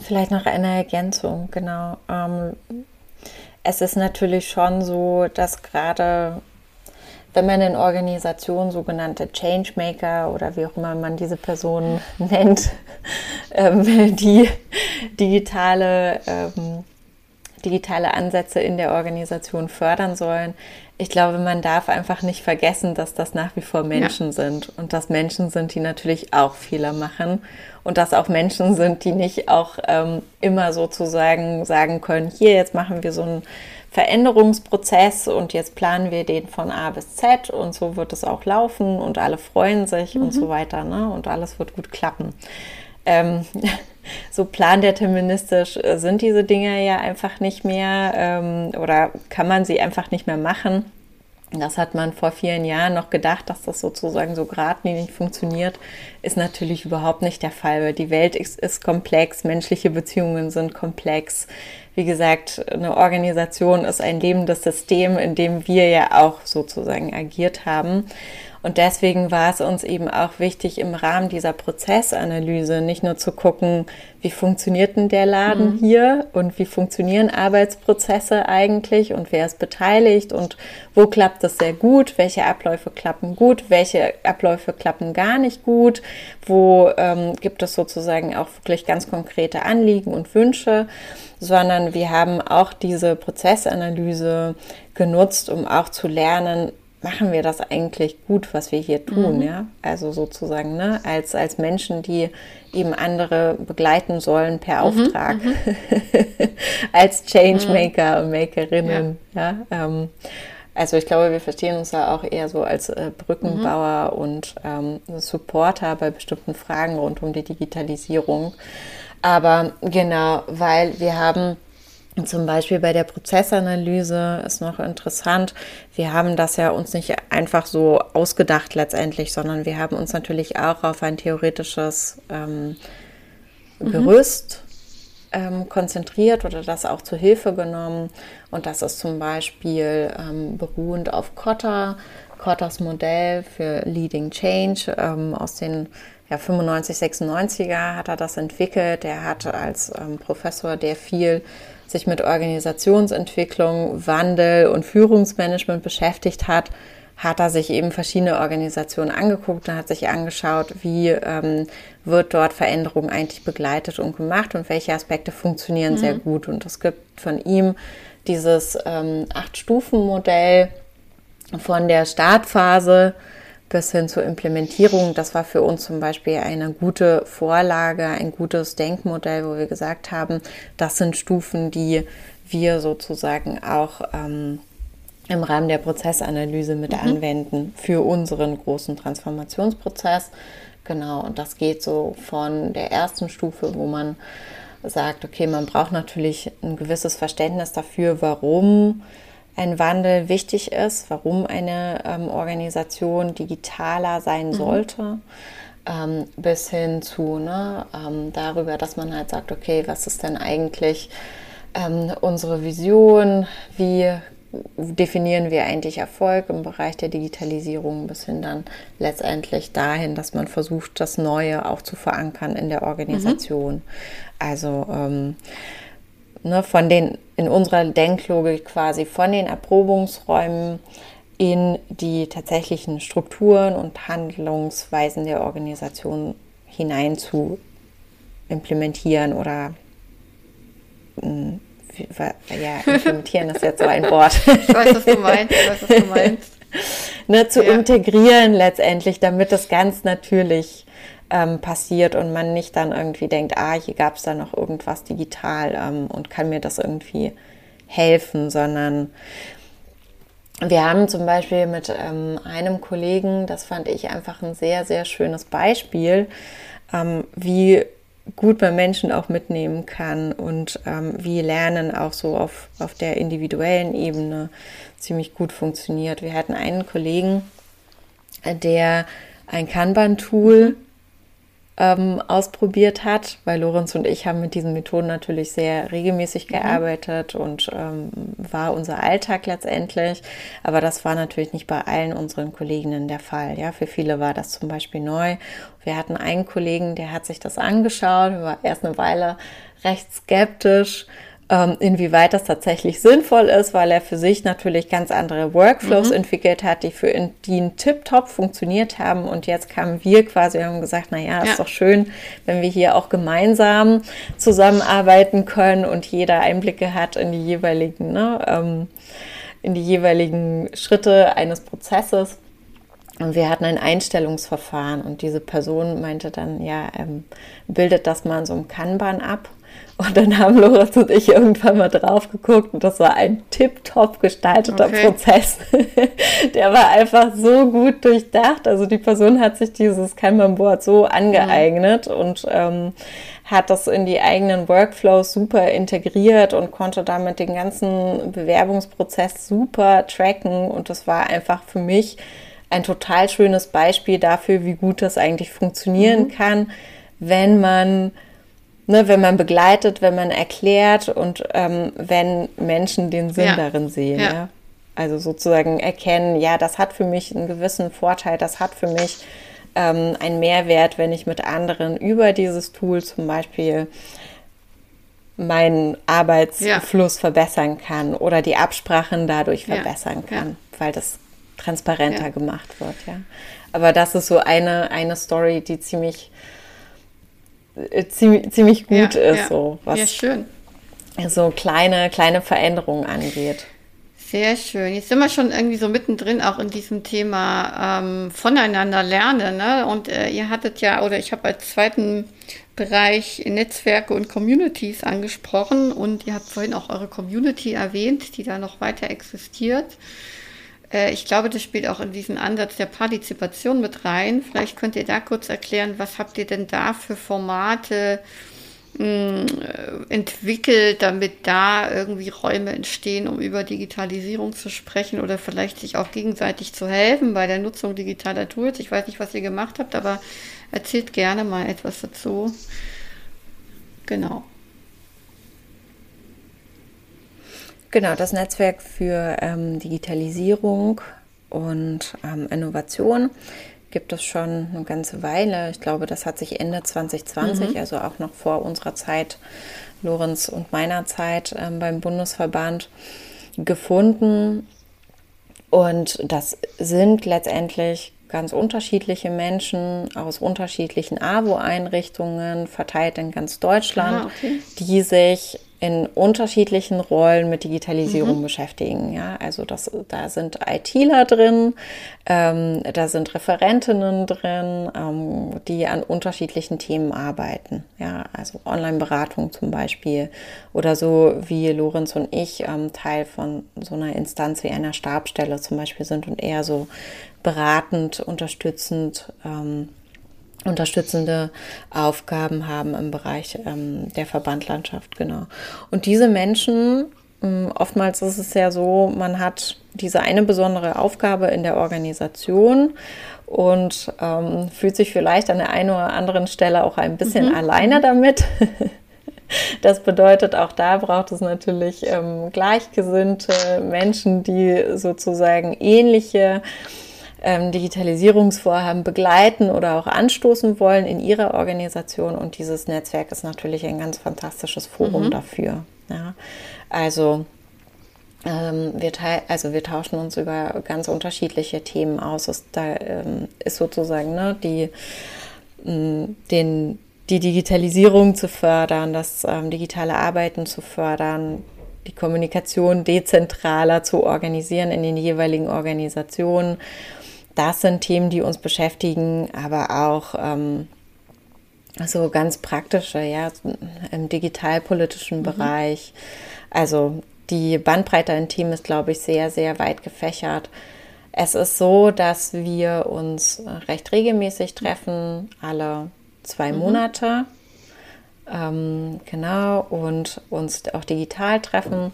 [SPEAKER 4] Vielleicht noch eine Ergänzung, genau. Ähm, es ist natürlich schon so, dass gerade wenn man in Organisationen sogenannte Changemaker oder wie auch immer man diese Personen *laughs* nennt, ähm, die digitale, ähm, digitale Ansätze in der Organisation fördern sollen. Ich glaube, man darf einfach nicht vergessen, dass das nach wie vor Menschen ja. sind und dass Menschen sind, die natürlich auch Fehler machen und dass auch Menschen sind, die nicht auch ähm, immer sozusagen sagen können, hier, jetzt machen wir so ein Veränderungsprozess und jetzt planen wir den von A bis Z und so wird es auch laufen und alle freuen sich mhm. und so weiter ne? und alles wird gut klappen. Ähm, *laughs* so plandeterministisch äh, sind diese Dinge ja einfach nicht mehr ähm, oder kann man sie einfach nicht mehr machen. Das hat man vor vielen Jahren noch gedacht, dass das sozusagen so geradlinig funktioniert. Ist natürlich überhaupt nicht der Fall. Die Welt ist, ist komplex, menschliche Beziehungen sind komplex. Wie gesagt, eine Organisation ist ein lebendes System, in dem wir ja auch sozusagen agiert haben. Und deswegen war es uns eben auch wichtig, im Rahmen dieser Prozessanalyse nicht nur zu gucken, wie funktioniert denn der Laden mhm. hier und wie funktionieren Arbeitsprozesse eigentlich und wer ist beteiligt und wo klappt das sehr gut, welche Abläufe klappen gut, welche Abläufe klappen gar nicht gut, wo ähm, gibt es sozusagen auch wirklich ganz konkrete Anliegen und Wünsche, sondern wir haben auch diese Prozessanalyse genutzt, um auch zu lernen, machen wir das eigentlich gut, was wir hier tun, mhm. ja? Also sozusagen, ne, als, als Menschen, die eben andere begleiten sollen per mhm, Auftrag, mhm. *laughs* als Changemaker und Makerinnen, ja. ja? Ähm, also ich glaube, wir verstehen uns da auch eher so als äh, Brückenbauer mhm. und ähm, Supporter bei bestimmten Fragen rund um die Digitalisierung. Aber genau, weil wir haben zum Beispiel bei der Prozessanalyse ist noch interessant, wir haben das ja uns nicht einfach so ausgedacht letztendlich, sondern wir haben uns natürlich auch auf ein theoretisches ähm, mhm. Gerüst ähm, konzentriert oder das auch zur Hilfe genommen. Und das ist zum Beispiel ähm, beruhend auf Kotter, Kotters Modell für Leading Change ähm, aus den ja, 95, 96er hat er das entwickelt. Er hatte als ähm, Professor, der viel sich mit Organisationsentwicklung, Wandel und Führungsmanagement beschäftigt hat, hat er sich eben verschiedene Organisationen angeguckt und hat sich angeschaut, wie ähm, wird dort Veränderung eigentlich begleitet und gemacht und welche Aspekte funktionieren mhm. sehr gut. Und es gibt von ihm dieses ähm, Acht-Stufen-Modell von der Startphase bis hin zur Implementierung. Das war für uns zum Beispiel eine gute Vorlage, ein gutes Denkmodell, wo wir gesagt haben, das sind Stufen, die wir sozusagen auch ähm, im Rahmen der Prozessanalyse mit mhm. anwenden für unseren großen Transformationsprozess. Genau, und das geht so von der ersten Stufe, wo man sagt, okay, man braucht natürlich ein gewisses Verständnis dafür, warum ein Wandel wichtig ist, warum eine ähm, Organisation digitaler sein mhm. sollte. Ähm, bis hin zu ne, ähm, darüber, dass man halt sagt, okay, was ist denn eigentlich ähm, unsere Vision? Wie definieren wir eigentlich Erfolg im Bereich der Digitalisierung bis hin dann letztendlich dahin, dass man versucht, das Neue auch zu verankern in der Organisation. Mhm. Also ähm, ne, von den, in unserer Denklogik quasi von den Erprobungsräumen in die tatsächlichen Strukturen und Handlungsweisen der Organisation hinein zu implementieren oder ja, implementieren ist jetzt so ein Wort.
[SPEAKER 1] ich weiß, was du meinst, ich weiß, was du meinst. *laughs*
[SPEAKER 4] ne, zu ja. integrieren letztendlich, damit das ganz natürlich ähm, passiert und man nicht dann irgendwie denkt, ah, hier gab es da noch irgendwas digital ähm, und kann mir das irgendwie helfen, sondern wir haben zum Beispiel mit ähm, einem Kollegen, das fand ich einfach ein sehr, sehr schönes Beispiel, ähm, wie gut man Menschen auch mitnehmen kann und ähm, wie Lernen auch so auf, auf der individuellen Ebene ziemlich gut funktioniert. Wir hatten einen Kollegen, der ein Kanban-Tool ähm, ausprobiert hat, weil Lorenz und ich haben mit diesen Methoden natürlich sehr regelmäßig mhm. gearbeitet mhm. und ähm, war unser Alltag letztendlich. Aber das war natürlich nicht bei allen unseren Kolleginnen der Fall. Ja, für viele war das zum Beispiel neu. Wir hatten einen Kollegen, der hat sich das angeschaut, war erst eine Weile recht skeptisch inwieweit das tatsächlich sinnvoll ist, weil er für sich natürlich ganz andere Workflows mhm. entwickelt hat, die für ihn, tiptop funktioniert haben. Und jetzt kamen wir quasi und haben gesagt, na ja, ist doch schön, wenn wir hier auch gemeinsam zusammenarbeiten können und jeder Einblicke hat in die jeweiligen, ne, ähm, in die jeweiligen Schritte eines Prozesses. Und wir hatten ein Einstellungsverfahren und diese Person meinte dann, ja, ähm, bildet das mal in so einem Kanban ab. Und dann haben Lorenz und ich irgendwann mal drauf geguckt und das war ein tipptopp gestalteter okay. Prozess. *laughs* Der war einfach so gut durchdacht. Also die Person hat sich dieses Kanban-Board so angeeignet mhm. und ähm, hat das in die eigenen Workflows super integriert und konnte damit den ganzen Bewerbungsprozess super tracken. Und das war einfach für mich ein total schönes Beispiel dafür, wie gut das eigentlich funktionieren mhm. kann, wenn man ne, wenn man begleitet, wenn man erklärt und ähm, wenn Menschen den Sinn ja. darin sehen. Ja. ja. Also sozusagen erkennen, ja, das hat für mich einen gewissen Vorteil, das hat für mich ähm, einen Mehrwert, wenn ich mit anderen über dieses Tool zum Beispiel meinen Arbeitsfluss ja. verbessern kann oder die Absprachen dadurch verbessern kann, weil das transparenter gemacht wird. Ja. Aber das ist so eine, eine Story, die ziemlich ziemlich, ziemlich gut ja, ist, ja. so was
[SPEAKER 1] ja, schön.
[SPEAKER 4] so kleine, kleine Veränderungen angeht.
[SPEAKER 1] Sehr schön. Jetzt sind wir schon irgendwie so mittendrin auch in diesem Thema ähm, voneinander lernen. Ne? Und äh, ihr hattet ja, oder ich habe als zweiten Bereich Netzwerke und Communities angesprochen und ihr habt vorhin auch eure Community erwähnt, die da noch weiter existiert. Äh, ich glaube, das spielt auch in diesen Ansatz der Partizipation mit rein. Vielleicht könnt ihr da kurz erklären, was habt ihr denn da für Formate mh, hm, äh, entwickelt, damit da irgendwie Räume entstehen, um über Digitalisierung zu sprechen oder vielleicht sich auch gegenseitig zu helfen bei der Nutzung digitaler Tools. Ich weiß nicht, was ihr gemacht habt, aber erzählt gerne mal etwas dazu. Genau.
[SPEAKER 4] Genau, das Netzwerk für ähm, Digitalisierung und ähm, Innovation gibt es schon eine ganze Weile. Ich glaube, das hat sich Ende 2020, mhm. also auch noch vor unserer Zeit, Lorenz und meiner Zeit ähm, beim Bundesverband gefunden. Und das sind letztendlich ganz unterschiedliche Menschen aus unterschiedlichen AWO-Einrichtungen verteilt in ganz Deutschland, ah, okay. die sich in unterschiedlichen Rollen mit Digitalisierung mhm. beschäftigen. Ja, also das, da sind ITler drin, ähm, da sind Referentinnen drin, ähm, die an unterschiedlichen Themen arbeiten. Ja, also Online-Beratung zum Beispiel oder so wie Lorenz und ich ähm, Teil von so einer Instanz wie einer Stabstelle zum Beispiel sind und eher so beratend, unterstützend ähm, unterstützende Aufgaben haben im Bereich ähm, der Verbandlandschaft, genau. Und diese Menschen, ähm, oftmals ist es ja so, man hat diese eine besondere Aufgabe in der Organisation und ähm, fühlt sich vielleicht an der einen oder anderen Stelle auch ein bisschen mhm. alleine damit. *laughs* Das bedeutet, auch da braucht es natürlich ähm, gleichgesinnte Menschen, die sozusagen ähnliche ähm, Digitalisierungsvorhaben begleiten oder auch anstoßen wollen in ihrer Organisation. Und dieses Netzwerk ist natürlich ein ganz fantastisches Forum mhm. dafür. Ja. Also ähm, wir, also wir tauschen uns über ganz unterschiedliche Themen aus. Es, da ähm, ist sozusagen ne, die, den die Digitalisierung zu fördern, das ähm, digitale Arbeiten zu fördern, die Kommunikation dezentraler zu organisieren in den jeweiligen Organisationen. Das sind Themen, die uns beschäftigen, aber auch ähm, so ganz praktische, ja, im digitalpolitischen mhm. Bereich. Also die Bandbreite in Team ist, glaube ich, sehr, sehr weit gefächert. Es ist so, dass wir uns recht regelmäßig treffen, alle zwei mhm. Monate. Ähm, genau, und uns auch digital treffen.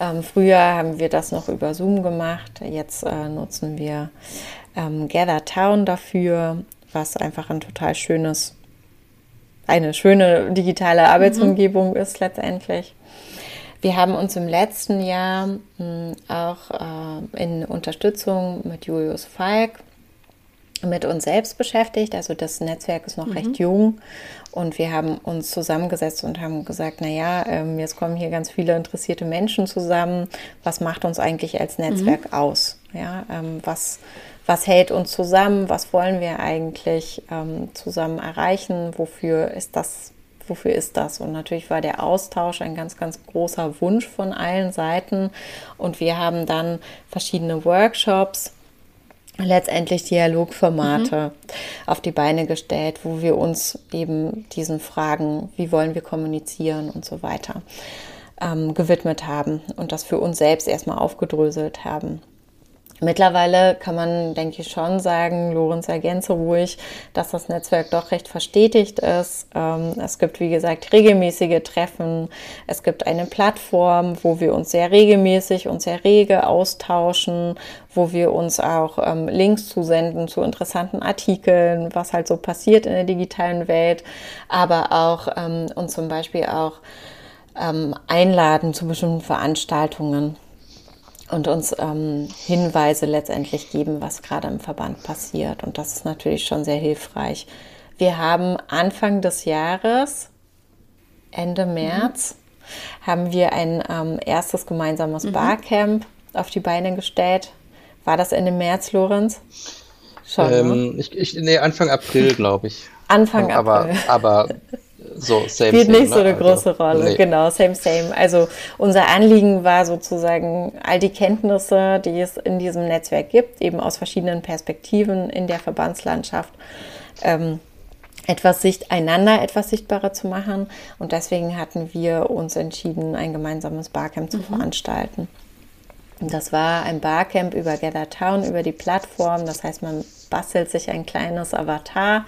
[SPEAKER 4] Ähm, früher haben wir das noch über Zoom gemacht. Jetzt äh, nutzen wir ähm, Gather Town dafür, was einfach ein total schönes, eine schöne digitale Arbeitsumgebung mhm. ist letztendlich. Wir haben uns im letzten Jahr mh, hm, auch äh, in Unterstützung mit Julius Falk mit uns selbst beschäftigt. Also das Netzwerk ist noch mhm. recht jung und wir haben uns zusammengesetzt und haben gesagt, naja, ähm, jetzt kommen hier ganz viele interessierte Menschen zusammen. Was macht uns eigentlich als Netzwerk mhm. aus? Ja, ähm, was, was hält uns zusammen? Was wollen wir eigentlich ähm, zusammen erreichen? Wofür ist das? Wofür ist das? Und natürlich war der Austausch ein ganz, ganz großer Wunsch von allen Seiten. Und wir haben dann verschiedene Workshops letztendlich Dialogformate mhm. auf die Beine gestellt, wo wir uns eben diesen Fragen, wie wollen wir kommunizieren und so weiter, ähm, gewidmet haben und das für uns selbst erstmal aufgedröselt haben. Mittlerweile kann man, denke ich, schon sagen, Lorenz ergänze ruhig, dass das Netzwerk doch recht verstetigt ist. Ähm, es gibt, wie gesagt, regelmäßige Treffen. Es gibt eine Plattform, wo wir uns sehr regelmäßig und sehr rege austauschen, wo wir uns auch ähm, Links zusenden zu interessanten Artikeln, was halt so passiert in der digitalen Welt, aber auch ähm, und zum Beispiel auch einladen zu bestimmten Veranstaltungen und uns ähm, Hinweise letztendlich geben, was gerade im Verband passiert. Und das ist natürlich schon sehr hilfreich. Wir haben Anfang des Jahres, Ende mhm. März, mhm. haben wir ein ähm, erstes gemeinsames mhm. Barcamp auf die Beine gestellt. War das Ende März, Lorenz?
[SPEAKER 3] Schon, ähm, ne? ich, ich, nee, Anfang April, glaube ich.
[SPEAKER 4] Anfang
[SPEAKER 3] April. Aber, aber so
[SPEAKER 4] same, spielt same, nicht so eine ne? große also, Rolle. Nee. Genau, same, same. Also unser Anliegen war sozusagen all die Kenntnisse, die es in diesem Netzwerk gibt, eben aus verschiedenen Perspektiven in der Verbandslandschaft. Ähm, etwas sicht einander etwas sichtbarer zu machen und deswegen hatten wir uns entschieden, ein gemeinsames Barcamp zu mhm. veranstalten. Das war ein Barcamp über Gather Town, über die Plattform. Das heißt, man bastelt sich ein kleines Avatar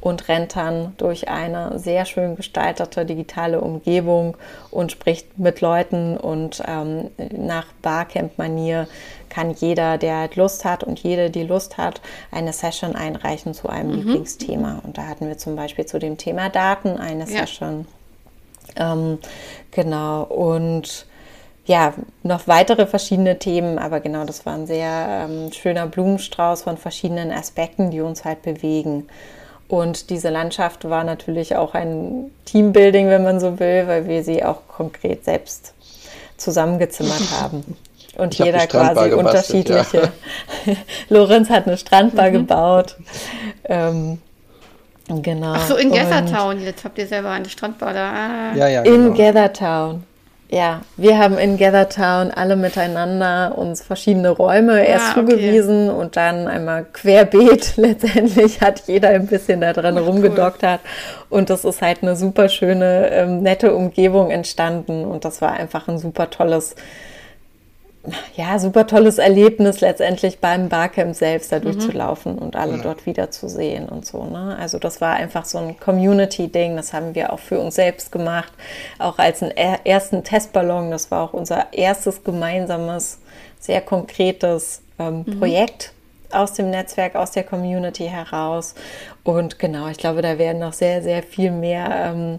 [SPEAKER 4] und rennt dann durch eine sehr schön gestaltete digitale Umgebung und spricht mit Leuten und ähm, nach Barcamp-Manier kann jeder, der halt Lust hat und jede, die Lust hat, eine Session einreichen zu einem mhm. Lieblingsthema. Und da hatten wir zum Beispiel zu dem Thema Daten eine ja. Session. Ähm, genau. Und ja, noch weitere verschiedene Themen, aber genau, das war ein sehr ähm, schöner Blumenstrauß von verschiedenen Aspekten, die uns halt bewegen. Und diese Landschaft war natürlich auch ein Teambuilding, wenn man so will, weil wir sie auch konkret selbst zusammengezimmert *laughs* haben. Und ich jeder quasi unterschiedliche. Ja. *laughs* Lorenz hat eine Strandbar mhm. gebaut. Ähm, genau.
[SPEAKER 1] Ach so, in Gathertown. Jetzt habt ihr selber eine Strandbar da.
[SPEAKER 4] Ah. Ja, ja, genau. In Gathertown. Ja, wir haben in Gathertown alle miteinander uns verschiedene Räume erst ah, zugewiesen okay. und dann einmal querbeet. *laughs* Letztendlich hat jeder ein bisschen da dran rumgedoktert cool. und das ist halt eine super schöne, ähm, nette Umgebung entstanden und das war einfach ein super tolles ja, super tolles Erlebnis letztendlich beim Barcamp selbst da durchzulaufen mhm. und alle ja. dort wiederzusehen und so. Ne? Also das war einfach so ein Community-Ding, das haben wir auch für uns selbst gemacht, auch als einen ersten Testballon. Das war auch unser erstes gemeinsames, sehr konkretes ähm, mhm. Projekt aus dem Netzwerk, aus der Community heraus. Und genau, ich glaube, da werden noch sehr, sehr viel mehr ähm,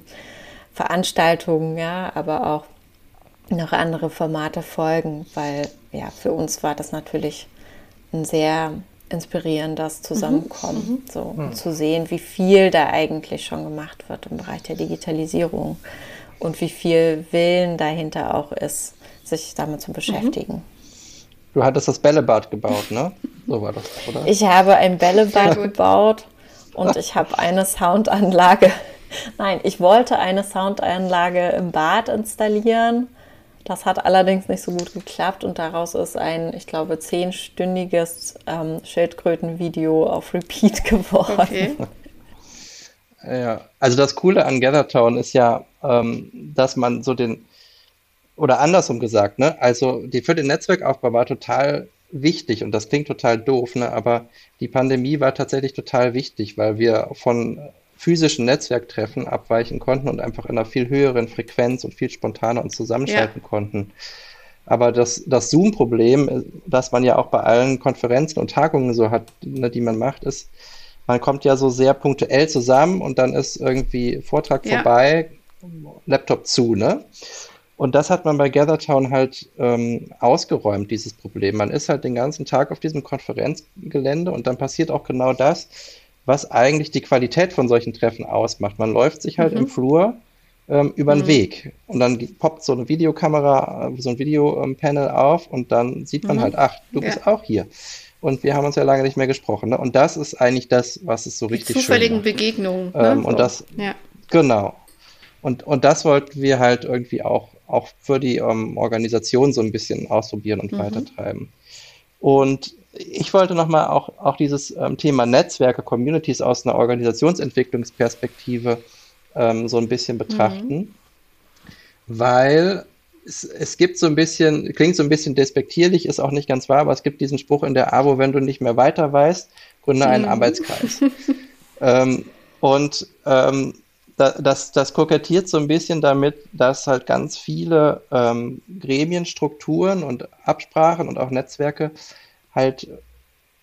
[SPEAKER 4] Veranstaltungen, ja, aber auch noch andere Formate folgen, weil ja, für uns war das natürlich ein sehr inspirierendes Zusammenkommen, mhm. mhm. so mhm. zu sehen, wie viel da eigentlich schon gemacht wird im Bereich der Digitalisierung und wie viel Willen dahinter auch ist, sich damit zu beschäftigen. Mhm.
[SPEAKER 3] Du hattest das Bällebad gebaut, ne? So war das, oder?
[SPEAKER 4] Ich habe ein Bällebad gebaut und ich habe eine Soundanlage. *laughs* Nein, ich wollte eine Soundanlage im Bad installieren. Das hat allerdings nicht so gut geklappt und daraus ist ein, ich glaube, zehnstündiges ähm, Schildkrötenvideo auf Repeat *laughs* geworden. Okay.
[SPEAKER 3] Ja, also das Coole an Gathertown ist ja, ähm, dass man so den, oder andersrum gesagt, ne, also die für den Netzwerkaufbau war total wichtig und das klingt total doof, ne, aber die Pandemie war tatsächlich total wichtig, weil wir von physischen Netzwerktreffen abweichen konnten und einfach in einer viel höheren Frequenz und viel spontaner uns zusammenschalten ja. konnten. Aber das, das Zoom-Problem, das man ja auch bei allen Konferenzen und Tagungen so hat, ne, die man macht, ist, man kommt ja so sehr punktuell zusammen und dann ist irgendwie Vortrag ja. vorbei, Laptop zu, ne? Und das hat man bei GatherTown halt ähm, ausgeräumt, dieses Problem. Man ist halt den ganzen Tag auf diesem Konferenzgelände und dann passiert auch genau das, was eigentlich die Qualität von solchen Treffen ausmacht. Man läuft sich halt mhm. im Flur ähm, über den mhm. Weg und dann poppt so eine Videokamera, äh, so ein Videopanel auf und dann sieht man mhm. halt, ach, du ja. bist auch hier und wir haben uns ja lange nicht mehr gesprochen. Ne? Und das ist eigentlich das, was es so Die richtig
[SPEAKER 1] zufälligen schön Begegnungen.
[SPEAKER 3] Ne? Ähm, so. Und das, ja. genau. Und, und das wollten wir halt irgendwie auch, auch für die ähm, Organisation so ein bisschen ausprobieren und mhm. weitertreiben. Und ich wollte nochmal auch, auch dieses ähm, Thema Netzwerke, Communities aus einer Organisationsentwicklungsperspektive ähm, so ein bisschen betrachten, mhm. weil es, es gibt so ein bisschen, klingt so ein bisschen despektierlich, ist auch nicht ganz wahr, aber es gibt diesen Spruch in der AWO, wenn du nicht mehr weiter weißt, gründe einen mhm. Arbeitskreis. *laughs* ähm, und ähm, da, das, das kokettiert so ein bisschen damit, dass halt ganz viele ähm, Gremienstrukturen und Absprachen und auch Netzwerke halt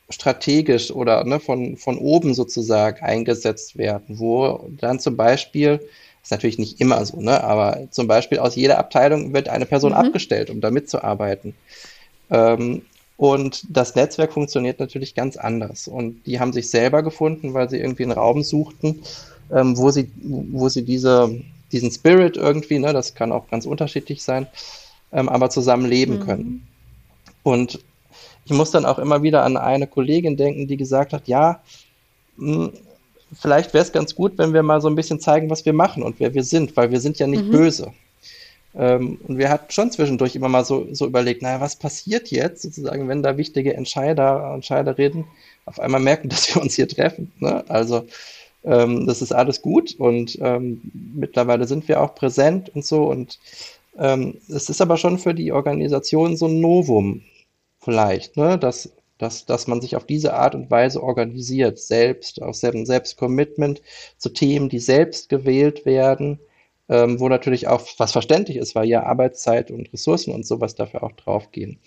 [SPEAKER 3] strategisch oder ne, von, von oben sozusagen eingesetzt werden, wo dann zum Beispiel ist natürlich nicht immer so, ne? aber zum Beispiel aus jeder Abteilung wird eine Person mhm. abgestellt, um da mitzuarbeiten. Ähm, und das Netzwerk funktioniert natürlich ganz anders. Und die haben sich selber gefunden, weil sie irgendwie einen Raum suchten, ähm, wo sie, wo sie diese, diesen Spirit irgendwie, ne, das kann auch ganz unterschiedlich sein, ähm, aber zusammen leben mhm. können. Und ich muss dann auch immer wieder an eine Kollegin denken, die gesagt hat, ja, mh, hm, vielleicht wäre es ganz gut, wenn wir mal so ein bisschen zeigen, was wir machen und wer wir sind, weil wir sind ja nicht mhm. böse. Ähm, und wir hatten schon zwischendurch immer mal so, so überlegt, naja, was passiert jetzt sozusagen, wenn da wichtige Entscheider, Entscheiderinnen auf einmal merken, *laughs* dass wir uns hier treffen. Ne? Also ähm, das ist alles gut und ähm, mittlerweile sind wir auch präsent und so und ähm, es ist aber schon für die Organisation so ein Novum vielleicht, ne? dass dass, dass man sich auf diese Art und Weise organisiert, selbst, aus Selbstcommitment zu Themen, die selbst gewählt werden, ähm, wo natürlich auch was verständlich ist, weil ja Arbeitszeit und Ressourcen und sowas dafür auch draufgehen.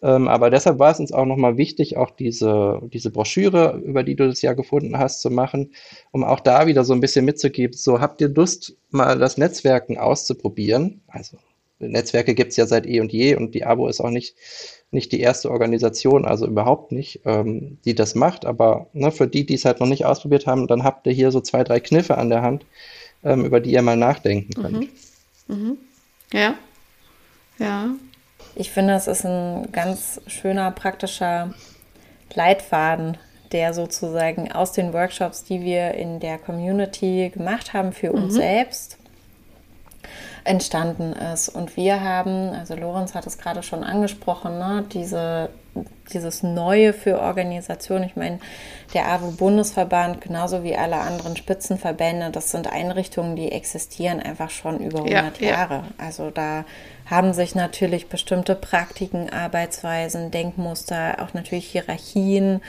[SPEAKER 3] Ähm, aber deshalb war es uns auch nochmal wichtig, auch diese, diese Broschüre, über die du das ja gefunden hast, zu machen, um auch da wieder so ein bisschen mitzugeben, so habt ihr Lust, mal das Netzwerken auszuprobieren? Also Netzwerke gibt es ja seit eh und je und die Abo ist auch nicht nicht die erste Organisation, also überhaupt nicht, ähm, die das macht. Aber ne, für die, die es halt noch nicht ausprobiert haben, dann habt ihr hier so zwei, drei Kniffe an der Hand, ähm, über die ihr mal nachdenken könnt.
[SPEAKER 1] Mhm. Mhm. Ja. Ja.
[SPEAKER 4] Ich finde, es ist ein ganz schöner, praktischer Leitfaden, der sozusagen aus den Workshops, die wir in der Community gemacht haben, für uns mhm. selbst entstanden ist. Und wir haben, also Lorenz hat es gerade schon angesprochen, ne, diese, dieses Neue für Organisationen. Ich meine, der AWO-Bundesverband, genauso wie alle anderen Spitzenverbände, das sind Einrichtungen, die existieren einfach schon über 100 ja, Jahre. Ja. Also da haben sich natürlich bestimmte Praktiken, Arbeitsweisen, Denkmuster, auch natürlich Hierarchien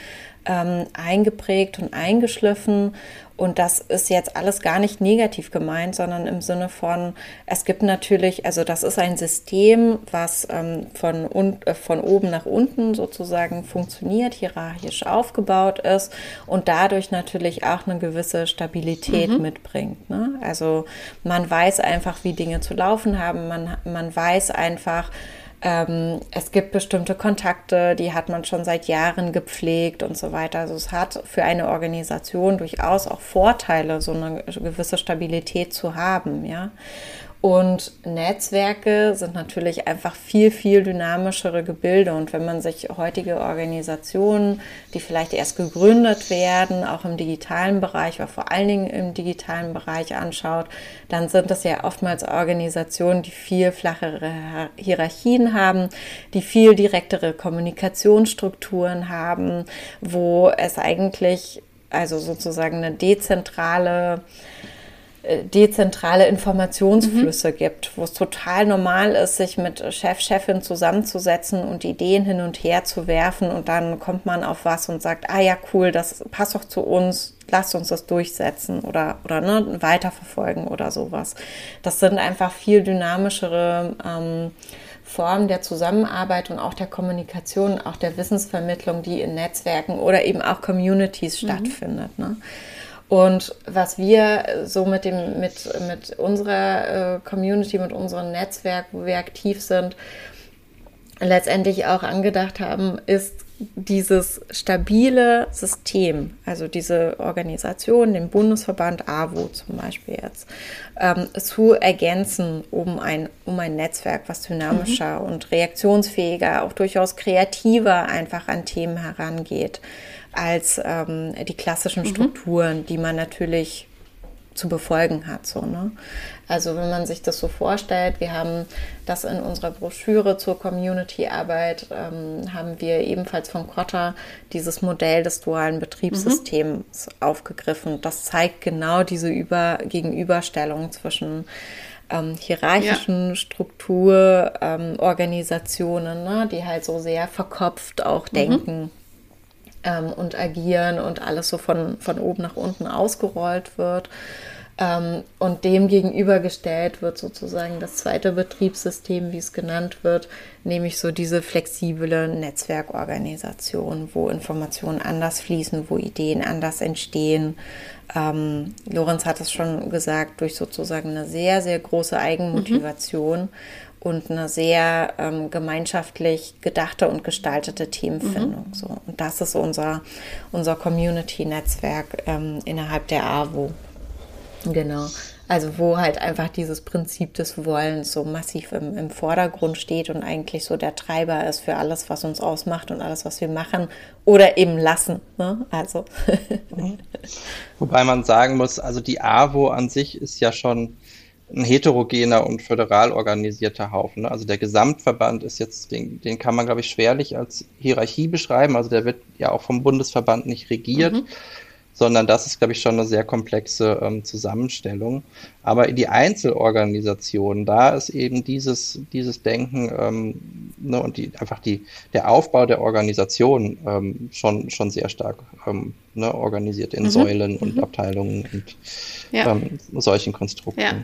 [SPEAKER 4] ähm, eingeprägt und eingeschliffen. Und das ist jetzt alles gar nicht negativ gemeint, sondern im Sinne von, es gibt natürlich, also das ist ein System, was ähm, von, un, äh, von oben nach unten sozusagen funktioniert, hierarchisch aufgebaut ist und dadurch natürlich auch eine gewisse Stabilität mhm. mitbringt. Ne? Also man weiß einfach, wie Dinge zu laufen haben, man, man weiß einfach, ähm, es gibt bestimmte Kontakte, die hat man schon seit Jahren gepflegt und so weiter. Also es hat für eine Organisation durchaus auch Vorteile, so eine gewisse Stabilität zu haben, ja. Und Netzwerke sind natürlich einfach viel, viel dynamischere Gebilde. Und wenn man sich heutige Organisationen, die vielleicht erst gegründet werden, auch im digitalen Bereich, aber vor allen Dingen im digitalen Bereich anschaut, dann sind das ja oftmals Organisationen, die viel flachere Hierarchien haben, die viel direktere Kommunikationsstrukturen haben, wo es eigentlich also sozusagen eine dezentrale dezentrale Informationsflüsse mhm. gibt, wo es total normal ist, sich mit Chef, Chefin zusammenzusetzen und Ideen hin und her zu werfen und dann kommt man auf was und sagt, ah ja, cool, das passt doch zu uns, lasst uns das durchsetzen oder, oder ne, weiterverfolgen oder sowas. Das sind einfach viel dynamischere ähm, Formen der Zusammenarbeit und auch der Kommunikation, auch der Wissensvermittlung, die in Netzwerken oder eben auch Communities mhm. stattfindet. Ne? Und was wir so mit dem, mit, mit unserer äh, Community, mit unserem Netzwerk, wo wir aktiv sind, letztendlich auch angedacht haben, ist dieses stabile System, also diese Organisation, den Bundesverband AWO zum Beispiel jetzt, ähm, zu ergänzen um ein, um ein Netzwerk, was dynamischer mhm. und reaktionsfähiger, auch durchaus kreativer einfach an Themen herangeht als ähm, die klassischen mhm. Strukturen, mhm. die man natürlich zu befolgen hat. So, ne? Also wenn man sich das so vorstellt, wir haben das in unserer Broschüre zur Community-Arbeit, ähm, haben wir ebenfalls von Kotter dieses Modell des dualen Betriebssystems mhm. aufgegriffen. Das zeigt genau diese Über Gegenüberstellung zwischen ähm, hierarchischen ja. Strukturorganisationen, ähm, ne, die halt so sehr verkopft auch mhm. denken ähm, und agieren und alles so von, von oben nach unten ausgerollt wird. Ähm, und dem gegenübergestellt wird sozusagen das zweite Betriebssystem, wie es genannt wird, nämlich so diese flexible Netzwerkorganisation, wo Informationen anders fließen, wo Ideen anders entstehen. Ähm, Lorenz hat es schon gesagt, durch sozusagen eine sehr, sehr große Eigenmotivation. Mhm und eine sehr ähm, gemeinschaftlich gedachte und gestaltete Teamfindung. Mhm. So. Und das ist unser, unser Community-Netzwerk ähm, innerhalb der AWO. Genau. Also wo halt einfach dieses Prinzip des Wollens so massiv im, im Vordergrund steht und eigentlich so der Treiber ist für alles, was uns ausmacht und alles, was wir machen oder eben lassen. Ne? Also. *laughs*
[SPEAKER 3] Wobei man sagen muss, also die AWO an sich ist ja schon ein heterogener und föderal organisierter Haufen. Ne? Also der Gesamtverband ist jetzt, den, den kann man, glaube ich, schwerlich als Hierarchie beschreiben. Also der wird ja auch vom Bundesverband nicht regiert, mhm. sondern das ist, glaube ich, schon eine sehr komplexe ähm, Zusammenstellung. Aber die Einzelorganisationen, da ist eben dieses, dieses Denken ähm, ne, und die, einfach die, der Aufbau der Organisation ähm, schon, schon sehr stark ähm, ne, organisiert in mhm. Säulen und mhm. Abteilungen und ja. Ähm, solchen Konstrukten. Ja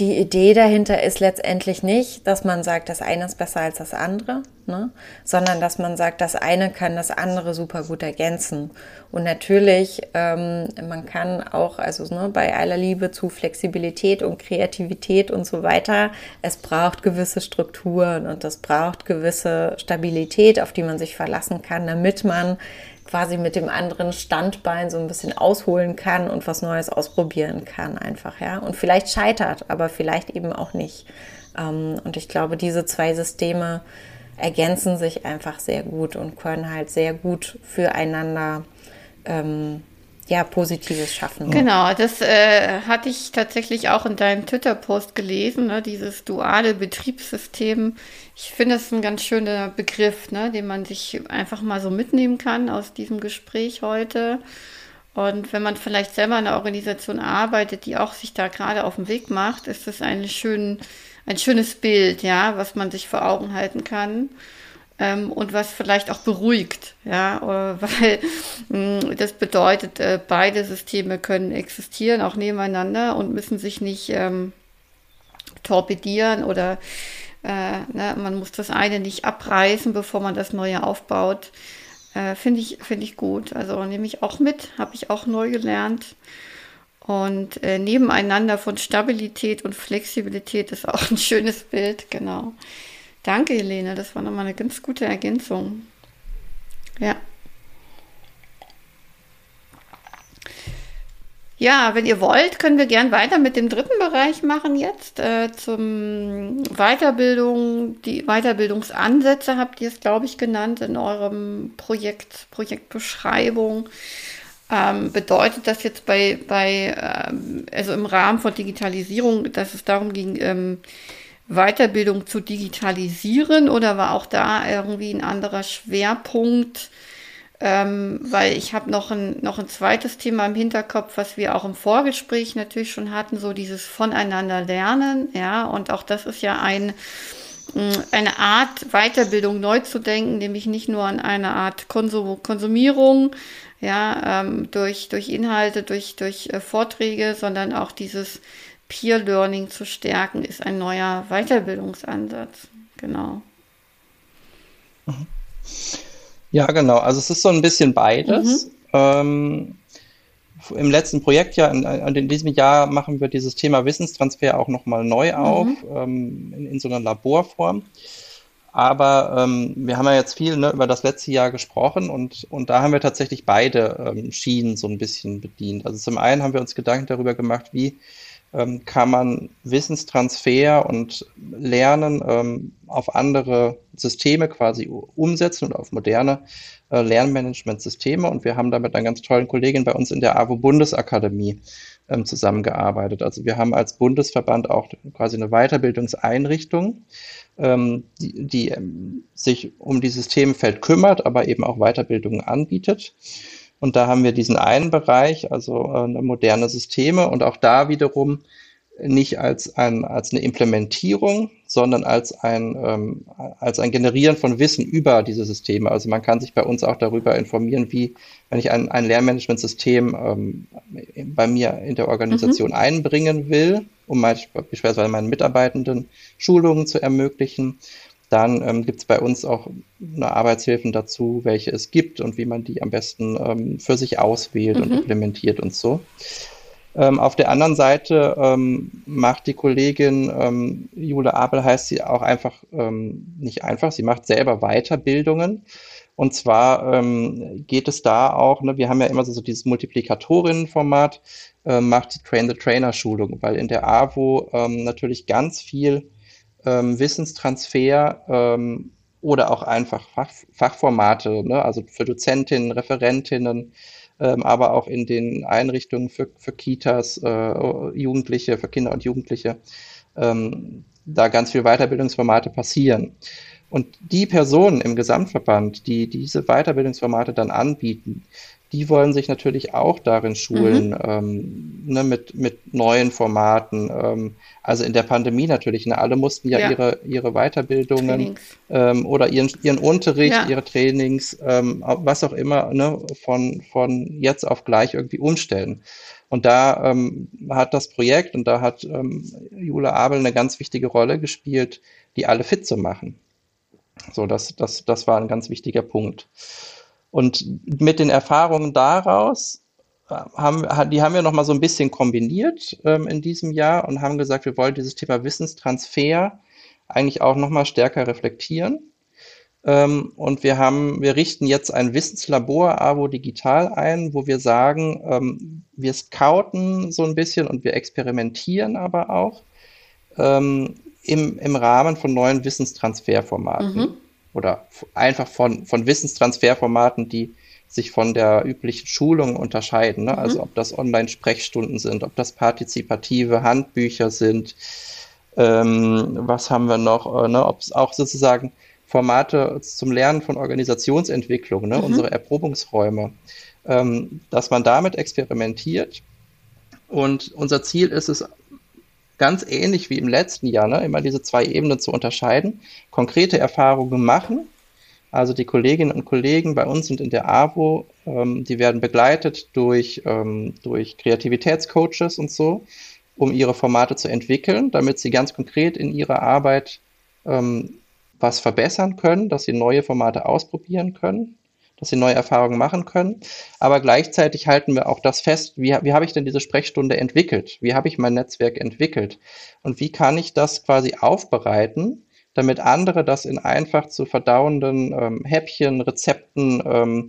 [SPEAKER 4] die Idee dahinter ist letztendlich nicht, dass man sagt, das eine ist besser als das andere, ne? sondern dass man sagt, das eine kann das andere super gut ergänzen. Und natürlich, ähm, man kann auch, also ne, bei aller Liebe zu Flexibilität und Kreativität und so weiter, es braucht gewisse Strukturen und es braucht gewisse Stabilität, auf die man sich verlassen kann, damit man quasi mit dem anderen Standbein so ein bisschen ausholen kann und was Neues ausprobieren kann einfach, ja. Und vielleicht scheitert, aber vielleicht eben auch nicht. Ähm, und ich glaube, diese zwei Systeme ergänzen sich einfach sehr gut und können halt sehr gut füreinander ähm, ja, Positives schaffen.
[SPEAKER 1] Genau, das äh, hatte ich tatsächlich auch in deinem Twitter-Post gelesen, ne, dieses duale Betriebssystem. Ich finde es ein ganz schöner Begriff, ne, den man sich einfach mal so mitnehmen kann aus diesem Gespräch heute. Und wenn man vielleicht selber in einer Organisation arbeitet, die auch sich da gerade auf den Weg macht, ist das ein, schön, ein schönes Bild, ja, was man sich vor Augen halten kann ähm, und was vielleicht auch beruhigt, ja, *laughs* weil mh, mm, das bedeutet, äh, beide Systeme können existieren, auch nebeneinander und müssen sich nicht ähm, torpedieren oder äh, ne, man muss das eine nicht abreißen, bevor man das neue aufbaut. Äh, Finde ich, find ich gut. Also nehme ich auch mit, habe ich auch neu gelernt. Und äh, nebeneinander von Stabilität und Flexibilität ist auch ein *laughs* schönes Bild, genau. Danke, Helene. Das war nochmal eine ganz gute Ergänzung. Ja. Ja, wenn ihr wollt, können wir gern weiter mit dem dritten Bereich machen jetzt. Äh, zum Weiterbildung, die Weiterbildungsansätze habt ihr es, glaube ich, genannt in eurem Projekt, Projektbeschreibung. Ähm, bedeutet das jetzt bei, bei ähm, also im Rahmen von Digitalisierung, dass es darum ging, ähm, Weiterbildung zu digitalisieren oder war auch da irgendwie ein anderer Schwerpunkt? ähm, weil ich habe noch ein, noch ein zweites Thema im Hinterkopf, was wir auch im Vorgespräch natürlich schon hatten, so dieses Voneinander lernen, ja, und auch das ist ja ein, mm, eine Art Weiterbildung neu zu denken, nämlich nicht nur an eine Art Konsum Konsumierung, ja, ähm, durch, durch Inhalte, durch, durch äh, Vorträge, sondern auch dieses Peer Learning zu stärken, ist ein neuer Weiterbildungsansatz. Genau.
[SPEAKER 3] Mhm. Ja, genau. Also es ist so ein bisschen beides. Mhm. Ähm, Im letzten Projektjahr, in, in, diesem Jahr, machen wir dieses Thema Wissenstransfer auch nochmal neu auf, mhm. ähm, in, in, so einer Laborform. Aber ähm, wir haben ja jetzt viel ne, über das letzte Jahr gesprochen und, und da haben wir tatsächlich beide ähm, Schienen so ein bisschen bedient. Also zum einen haben wir uns Gedanken darüber gemacht, wie ähm, kann man Wissenstransfer und Lernen ähm, auf andere Systeme quasi umsetzen und auf moderne äh, Lernmanagementsysteme. Und wir haben da mit einer ganz tollen Kollegin bei uns in der AWO Bundesakademie ähm, zusammengearbeitet. Also wir haben als Bundesverband auch quasi eine Weiterbildungseinrichtung, ähm, die, die ähm, sich um dieses Themenfeld kümmert, aber eben auch Weiterbildungen anbietet. Und da haben wir diesen einen Bereich, also äh, moderne Systeme und auch da wiederum nicht als, ein, als eine Implementierung, sondern als ein, ähm, als ein Generieren von Wissen über diese Systeme. Also man kann sich bei uns auch darüber informieren, wie, wenn ich ein, ein Lernmanagementsystem ähm, bei mir in der Organisation mhm. einbringen will, um beispielsweise meinen Mitarbeitenden Schulungen zu ermöglichen, dann ähm, gibt es bei uns auch eine Arbeitshilfen dazu, welche es gibt und wie man die am besten ähm, für sich auswählt mhm. und implementiert und so. Ähm, auf der anderen Seite ähm, macht die Kollegin ähm, Jule Abel, heißt sie auch einfach, ähm, nicht einfach, sie macht selber Weiterbildungen. Und zwar ähm, geht es da auch, ne, wir haben ja immer so, so dieses Multiplikatorinnenformat, äh, macht die Train-the-Trainer-Schulung, weil in der AWO natürlich ganz viel ähm, Wissenstransfer ähm, oder auch einfach Fach, Fachformate, ne? also für Dozentinnen, Referentinnen, ähm, aber auch in den Einrichtungen für, für Kitas, äh, Jugendliche, für Kinder und Jugendliche, ähm, da ganz viele Weiterbildungsformate passieren. Und die Personen im Gesamtverband, die diese Weiterbildungsformate dann anbieten, die wollen sich natürlich auch darin schulen, mhm. ähm, ne, mit, mit neuen Formaten. Ähm, also in der Pandemie natürlich, ne, alle mussten ja, ja. ihre, ihre Weiterbildungen ähm, oder ihren, ihren Unterricht, ja. ihre Trainings, ähm, was auch immer, ne, von, von jetzt auf gleich irgendwie umstellen. Und da ähm, hat das Projekt und da hat ähm, Jule Abel eine ganz wichtige Rolle gespielt, die alle fit zu machen. So, das, das, das war ein ganz wichtiger Punkt. Und mit den Erfahrungen daraus äh, haben, die haben wir nochmal so ein bisschen kombiniert ähm, in diesem Jahr und haben gesagt, wir wollen dieses Thema Wissenstransfer eigentlich auch nochmal stärker reflektieren. Ähm, und wir haben, wir richten jetzt ein Wissenslabor AWO Digital ein, wo wir sagen, ähm, wir scouten so ein bisschen und wir experimentieren aber auch ähm, im, im Rahmen von neuen Wissenstransferformaten. Mhm oder einfach von, von Wissenstransferformaten, die sich von der üblichen Schulung unterscheiden. Ne? Also mhm. Also ob das Online-Sprechstunden sind, ob das partizipative Handbücher sind, ähm, was haben wir noch, äh, ne? ob es auch sozusagen Formate zum Lernen von Organisationsentwicklung, ne? Mhm. unsere Erprobungsräume, ähm, dass man damit experimentiert. Und unser Ziel ist es ganz ähnlich wie im letzten Jahr, ne, immer diese zwei Ebenen zu unterscheiden, konkrete Erfahrungen machen. Also die Kolleginnen und Kollegen bei uns sind in der AWO, ähm, die werden begleitet durch, ähm, durch Kreativitätscoaches und so, um ihre Formate zu entwickeln, damit sie ganz konkret in ihrer Arbeit ähm, was verbessern können, dass sie neue Formate ausprobieren können dass sie neue Erfahrungen machen können. Aber gleichzeitig halten wir auch das fest, wie, wie habe ich denn diese Sprechstunde entwickelt? Wie habe ich mein Netzwerk entwickelt? Und wie kann ich das quasi aufbereiten, damit andere das in einfach zu verdauenden ähm, Häppchen, Rezepten, ähm,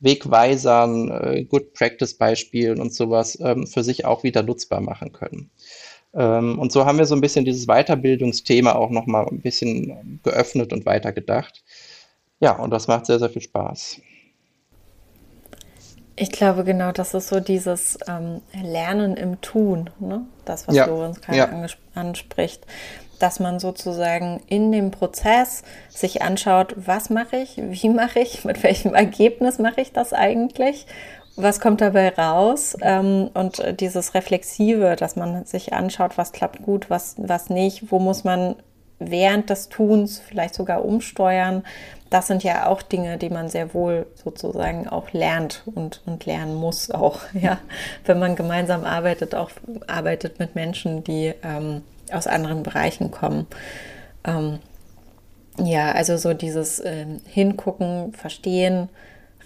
[SPEAKER 3] Wegweisern, äh, Good Practice Beispielen und sowas ähm, für sich auch wieder nutzbar machen können. Ähm, und so haben wir so ein bisschen dieses Weiterbildungsthema auch nochmal ein bisschen geöffnet und weitergedacht. Ja, und das macht sehr, sehr viel Spaß.
[SPEAKER 4] Ich glaube, genau, das ist so dieses ähm, Lernen im Tun, ne? das, was ja. Lorenz gerade ja. anspricht. Dass man sozusagen in dem Prozess sich anschaut, was mache ich, wie mache ich, mit welchem Ergebnis mache ich das eigentlich, was kommt dabei raus ähm, und dieses Reflexive, dass man sich anschaut, was klappt gut, was, was nicht, wo muss man während des Tuns vielleicht sogar umsteuern, das sind ja auch Dinge, die man sehr wohl sozusagen auch lernt und, und lernen muss auch, *laughs* ja, wenn man gemeinsam arbeitet, auch arbeitet mit Menschen, die ähm, aus anderen Bereichen kommen. Ähm, ja, also so dieses äh, Hingucken, Verstehen,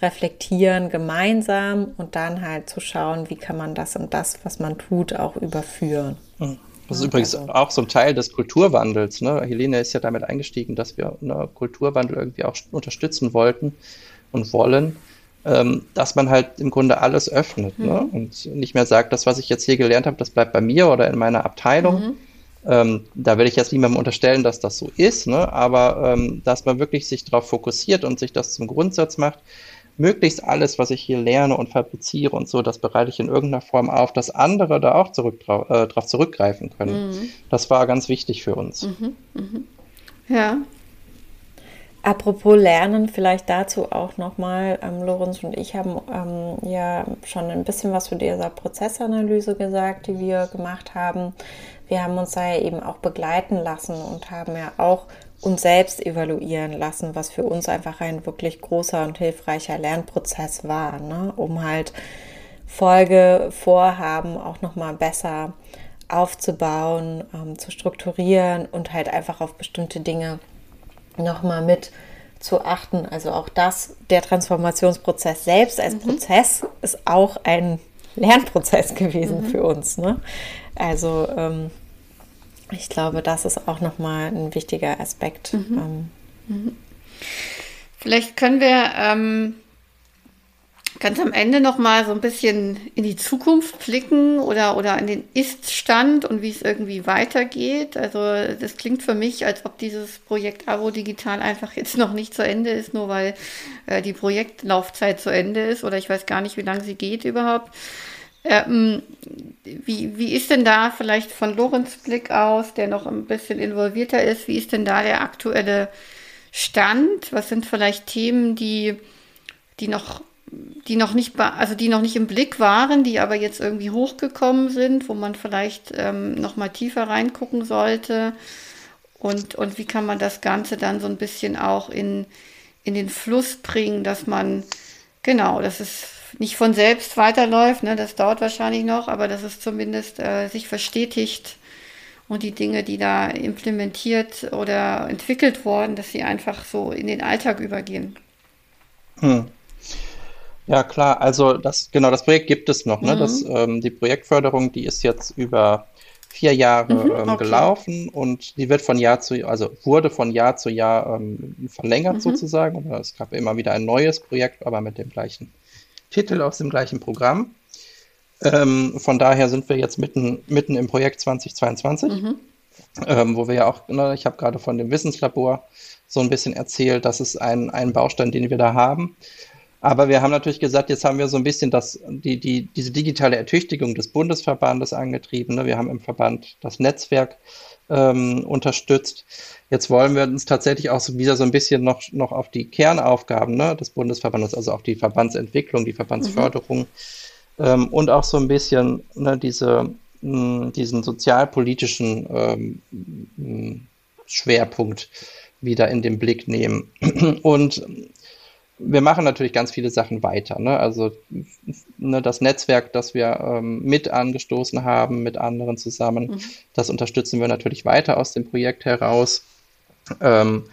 [SPEAKER 4] Reflektieren gemeinsam und dann halt zu schauen, wie kann man das und das, was man tut, auch überführen.
[SPEAKER 3] Mhm. Das ist ja, übrigens also. auch so ein Teil des Kulturwandels. Ne? Helene ist ja damit eingestiegen, dass wir einen Kulturwandel irgendwie auch unterstützen wollten und wollen, ähm, dass man halt im Grunde alles öffnet ne? mhm. ne? und nicht mehr sagt, das, was ich jetzt hier gelernt habe, das bleibt bei mir oder in meiner Abteilung. Mhm. Ähm, da will ich jetzt niemandem unterstellen, dass das so ist, ne? aber ähm, dass man wirklich sich darauf fokussiert und sich das zum Grundsatz macht, möglichst alles, was ich hier lerne und fabriziere und so, das bereite ich in irgendeiner Form auf, dass andere da auch zurück, äh, drauf zurückgreifen können. Mhm. Das war ganz wichtig für uns. Mhm.
[SPEAKER 4] Mhm. Ja. Apropos Lernen, vielleicht dazu auch nochmal, ähm, Lorenz und ich haben ähm, ja schon ein bisschen was zu dieser Prozessanalyse gesagt, die wir gemacht haben. Wir haben uns da ja eben auch begleiten lassen und haben ja auch uns selbst evaluieren lassen, was für uns einfach ein wirklich großer und hilfreicher Lernprozess war, ne? um halt Folgevorhaben auch nochmal besser aufzubauen, ähm, zu strukturieren und halt einfach auf bestimmte Dinge nochmal mit zu achten. Also auch das, der Transformationsprozess selbst als mhm. Prozess ist auch ein Lernprozess gewesen mhm. für uns. Ne? Also ähm, ich glaube, das ist auch nochmal ein wichtiger Aspekt. Mhm. Ähm.
[SPEAKER 1] Mhm. Vielleicht können wir ähm, ganz am Ende nochmal so ein bisschen in die Zukunft blicken oder, oder in den Ist-Stand und wie es irgendwie weitergeht. Also das klingt für mich, als ob dieses Projekt Abo Digital einfach jetzt noch nicht zu Ende ist, nur weil äh, die Projektlaufzeit zu Ende ist oder ich weiß gar nicht, wie lange sie geht überhaupt. Ähm, wie, wie ist denn da vielleicht von Lorenz Blick aus, der noch ein bisschen involvierter ist, wie ist denn da der aktuelle Stand? Was sind vielleicht Themen, die, die noch die noch nicht, also die noch nicht im Blick waren, die aber jetzt irgendwie hochgekommen sind, wo man vielleicht ähm, noch mal tiefer reingucken sollte und, und wie kann man das Ganze dann so ein bisschen auch in, in den Fluss bringen, dass man, genau, dass es nicht von selbst weiterläuft, ne, das dauert wahrscheinlich noch, aber dass es zumindest äh, sich verstetigt und die Dinge, die da implementiert oder entwickelt wurden, dass sie einfach so in den Alltag übergehen.
[SPEAKER 3] Hm. Ja, klar, also das, genau, das Projekt gibt es noch, ne? Mhm. Das, ähm, die Projektförderung, die ist jetzt über vier Jahre mhm, ähm, okay. gelaufen und die wird von Jahr zu, also wurde von Jahr zu Jahr ähm, verlängert mhm. sozusagen. Es gab immer wieder ein neues Projekt, aber mit dem gleichen Titel aus dem gleichen Programm. Ähm, von daher sind wir jetzt mitten, mitten im Projekt 2022, mhm. ähm, wo wir ja auch, ne, ich habe gerade von dem Wissenslabor so ein bisschen erzählt, das ist ein, ein Baustein, den wir da haben. Aber wir haben natürlich gesagt, jetzt haben wir so ein bisschen das, die, die, diese digitale Ertüchtigung des Bundesverbandes angetrieben. Ne? Wir haben im Verband das Netzwerk ähm, unterstützt. Jetzt wollen wir uns tatsächlich auch so wieder so ein bisschen noch, noch auf die Kernaufgaben ne, des Bundesverbandes, also auf die Verbandsentwicklung, die Verbandsförderung mhm. ähm, und auch so ein bisschen ne, diese, mh, diesen sozialpolitischen ähm, Schwerpunkt wieder in den Blick nehmen. Und wir machen natürlich ganz viele Sachen weiter. Ne? Also ne, das Netzwerk, das wir ähm, mit angestoßen haben, mit anderen zusammen, mhm. das unterstützen wir natürlich weiter aus dem Projekt heraus. Ähm,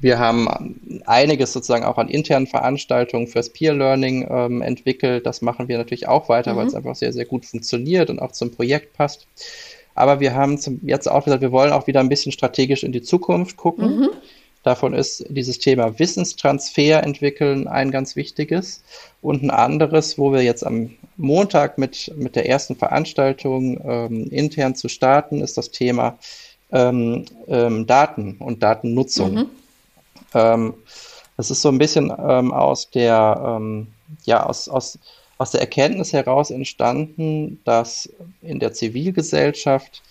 [SPEAKER 3] wir haben einiges sozusagen auch an internen Veranstaltungen fürs Peer Learning ähm, entwickelt. Das machen wir natürlich auch weiter, mhm. weil es einfach sehr, sehr gut funktioniert und auch zum Projekt passt. Aber wir haben zum, jetzt auch gesagt, wir wollen auch wieder ein bisschen strategisch in die Zukunft gucken. Mhm Davon ist dieses Thema Wissenstransfer entwickeln ein ganz wichtiges. Und ein anderes, wo wir jetzt am Montag mit, mit der ersten Veranstaltung ähm, intern zu starten, ist das Thema ähm, ähm, Daten und Datennutzung. Mhm. Ähm, das ist so ein bisschen ähm, aus der, ähm, ja, aus, aus, aus der Erkenntnis heraus entstanden, dass in der Zivilgesellschaft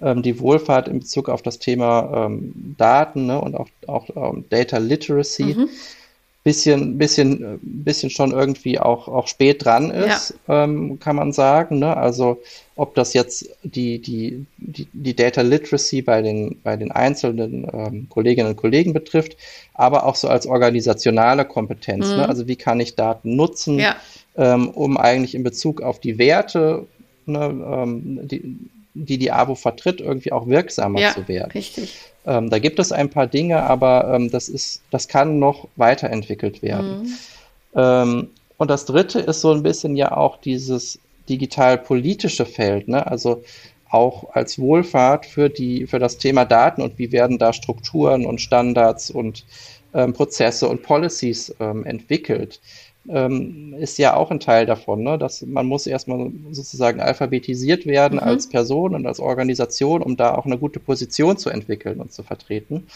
[SPEAKER 3] ähm, die Wohlfahrt in Bezug auf das Thema ähm, Daten ne, und auch, auch ähm, Data Literacy mhm. bisschen, bisschen, bisschen schon irgendwie auch, auch spät dran ist, ja. ähm, kann man sagen. Ne? Also ob das jetzt die, die, die, die Data Literacy bei den, bei den einzelnen ähm, Kolleginnen und Kollegen betrifft, aber auch so als organisationale Kompetenz. Ne? Mhm. Ne? Also wie kann ich Daten nutzen, ja. ähm, um eigentlich in Bezug auf die Werte, ne, ähm, die, die die AWO vertritt, irgendwie auch wirksamer ja, zu werden. Richtig. Ähm, da gibt es ein paar Dinge, aber ähm, das ist, das kann noch weiterentwickelt werden. Mhm. Ähm, und das dritte ist so ein bisschen ja auch dieses digital-politische Feld, ne? Also auch als Wohlfahrt für die, für das Thema Daten und wie werden da Strukturen und Standards und ähm, Prozesse und Policies ähm, entwickelt ähm, ist ja auch ein Teil davon, ne? dass man muss erstmal sozusagen alphabetisiert werden mhm. als Person und als Organisation, um da auch eine gute Position zu entwickeln und zu vertreten.